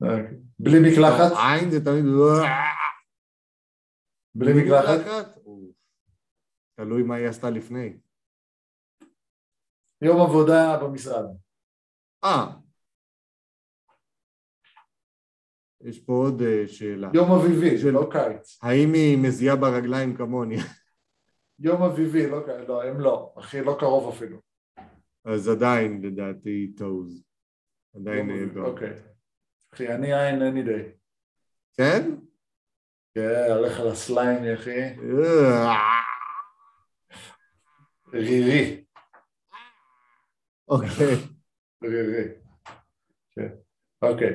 B: אוקיי. בלי מקלחת?
A: עין זה תמיד...
B: בלי מקלחת?
A: תלוי מה היא עשתה לפני.
B: יום עבודה במשרד.
A: אה. יש פה עוד אה, שאלה.
B: יום אביבי,
A: של-
B: לא קיץ.
A: האם היא מזיעה ברגליים כמוני?
B: יום אביבי, לא קיץ. לא, הם לא. אחי, לא קרוב אפילו.
A: אז עדיין לדעתי טוז. עדיין אה.
B: אוקיי. אחי, אני עין any day.
A: כן?
B: כן, הולך על הסליימי, אחי.
A: אה,
B: רירי.
A: אוקיי.
B: רירי. כן. אוקיי.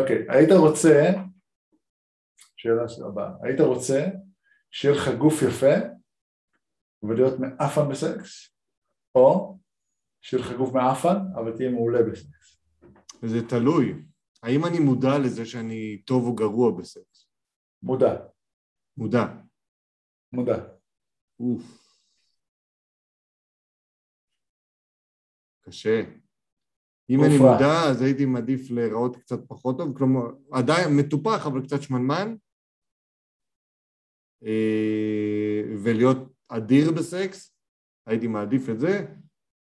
B: אוקיי. היית רוצה, שאלה הבאה, היית רוצה שיהיה לך גוף יפה ולהיות מאפן בסקס, או שיהיה לך גוף מאפן אבל תהיה מעולה בסקס?
A: זה תלוי. האם אני מודע לזה שאני טוב או גרוע בסקס?
B: מודע.
A: מודע.
B: מודע.
A: אוף. קשה. אם אני. מודע, אז הייתי מעדיף להיראות קצת פחות טוב, כלומר, עדיין מטופח, אבל קצת שמנמן, אה, ולהיות אדיר בסקס, הייתי מעדיף את זה,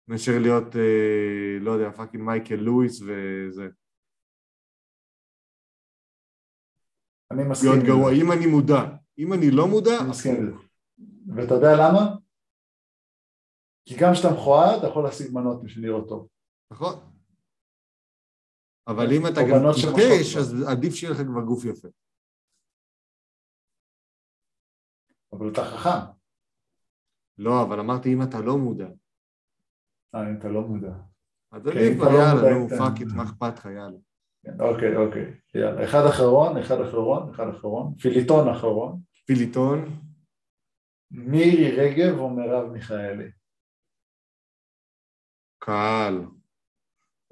A: מאשר להיות, אה, לא יודע, fucking מייקל לואיס וזה.
B: אני מסכים.
A: להיות גרוע. אם אני מודע. אם אני לא מודע,
B: אני מסכים. ואתה יודע למה? כי גם כשאתה מכוער אתה יכול להשיג מנות בשביל לראות טוב.
A: נכון. אבל אם אתה גם טיפש. אז עדיף שיהיה לך כבר גוף יפה.
B: אבל אתה חכם.
A: לא, אבל אמרתי אם אתה לא מודע.
B: אה, אם אתה לא מודע.
A: אז
B: כן,
A: עדיף
B: אם
A: כבר,
B: לא
A: יאללה, נו,
B: כן.
A: fuck מה אכפת לך, יאללה.
B: כן, אוקיי, אוקיי. יאללה. אחד אחרון, אחד אחרון, אחד אחרון. פיליטון אחרון.
A: פיליטון,
B: מירי רגב או מרב מיכאלי?
A: קהל.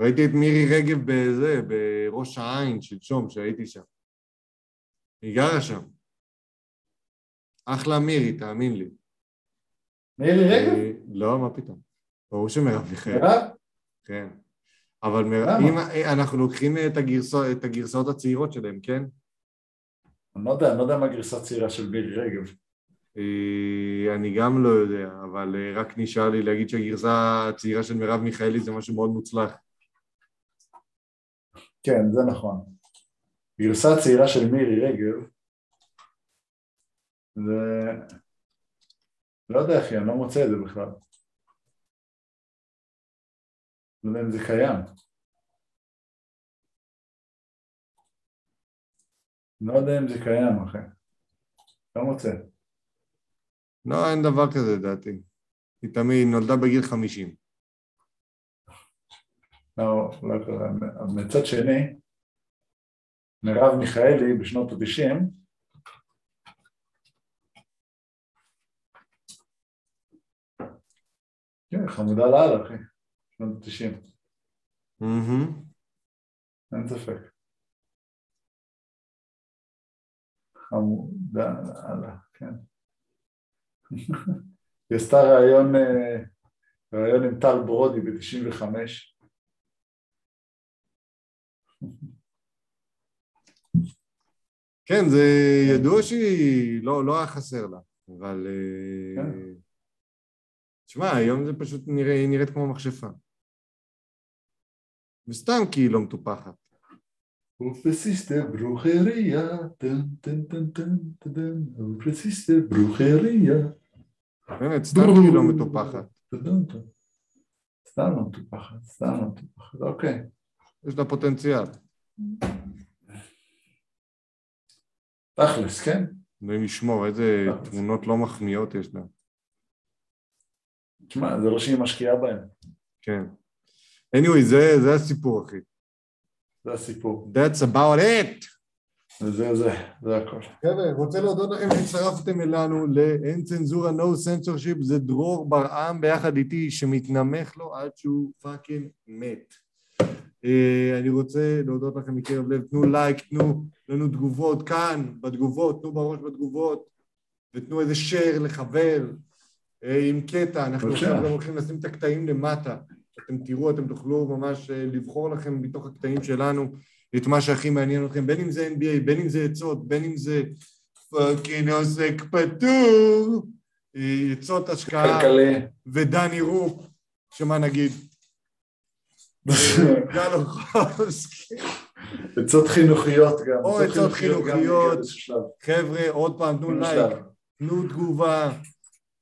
A: ראיתי את מירי רגב בזה, בראש העין, שלשום, שהייתי שם. היא גרה שם. אחלה מירי, תאמין לי.
B: מירי רגב?
A: אה, לא, מה פתאום. ברור שמרב מיכאלי.
B: מרב?
A: כן. אבל מר... אם אה, אנחנו לוקחים את, הגרסא... את הגרסאות הצעירות שלהם, כן?
B: אני לא יודע, אני לא יודע מה הגרסה הצעירה של מירי רגב.
A: אה, אני גם לא יודע, אבל אה, רק נשאר לי להגיד שהגרסה הצעירה של מרב מיכאלי זה משהו מאוד מוצלח.
B: כן, זה נכון. גרסה הצעירה של מירי רגב זה... לא יודע אחי, אני לא מוצא את זה בכלל. לא יודע אם זה קיים. לא יודע אם זה קיים אחי. לא מוצא.
A: לא, אין דבר כזה לדעתי. היא תמיד נולדה בגיל 50.
B: לא, לא קרה. מצד שני, מרב מיכאלי בשנות ה-90 כן, חמודה לאללה, אחי. שנות ה-90,
A: מהמם.
B: אין ספק. חמודה לאללה, כן. היא עשתה ראיון, אה, ראיון עם טל ברודי ב-95.
A: כן, זה ידוע שהיא לא, לא היה חסר לה, אבל... אה,
B: כן.
A: תשמע, היום זה פשוט נראה, נראית כמו מכשפה. וסתם כי היא לא מטופחת.
B: Precisste brujería, tan, tan, tan, tan, tan, precisste brujería.
A: באמת, סתם היא לא מטופחת.
B: סתם לא מטופחת, סתם לא מטופחת, אוקיי.
A: יש לה פוטנציאל.
B: תכלס, כן?
A: אלוהים ישמור, איזה תמונות לא מחמיאות יש לה.
B: תשמע, זה לא שהיא משקיעה בהם.
A: כן. anyway, זה, זה הסיפור, אחי.
B: זה הסיפור.
A: That's about it.
B: וזה זה, זה הכל.
A: חבר'ה, רוצה להודות לכם שהצטרפתם אלינו לאין צנזורה, no censorship, זה דרור ברעם ביחד איתי שמתנמך לו עד שהוא fucking מת. אה, אני רוצה להודות לכם מקרב לב, תנו לייק, תנו לנו תגובות כאן, בתגובות, תנו בראש בתגובות, ותנו איזה share לחבר אה, עם קטע, אנחנו. עכשיו גם הולכים לשים את הקטעים למטה, אתם תראו, אתם תוכלו ממש אה, לבחור לכם מתוך הקטעים שלנו את מה שהכי מעניין אתכם, בין אם זה NBA, בין אם זה עצות, בין אם זה fucking עוסק פטור, אה, עצות השקעה. ודני רופ, שמה נגיד, גל אוחובסקי,
B: עצות חינוכיות גם.
A: או עצות חינוכיות. חבר'ה, עוד פעם, תנו לייק. תנו תגובה,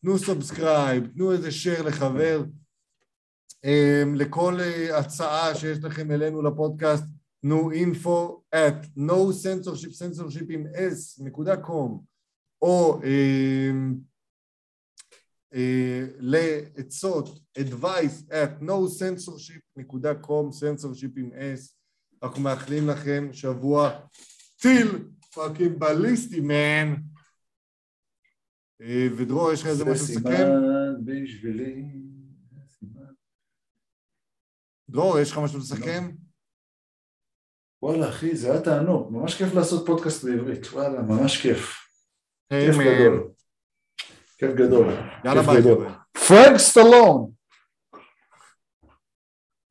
A: תנו subscribe, תנו איזה share לחבר. Um, לכל uh, הצעה שיש לכם אלינו לפודקאסט, תנו info at no censorship, censorship עם s נקודה קום, או um, uh, לעצות advice at no censorship נקודה קום, censorship עם s. אנחנו מאחלים לכם שבוע טיל פאקינג בליסטי מן. אה, ודרור, יש לך איזה משהו
B: זה
A: לסכם?
B: סימן בשבילי.
A: דרור, יש לך משהו לסכם?
B: וואלה אחי, זה היה תענוג, ממש כיף לעשות פודקאסט בעברית, וואלה, ממש כיף. כיף
A: מן.
B: גדול. כיף גדול.
A: יאללה ביי.
B: פרנק סטלון!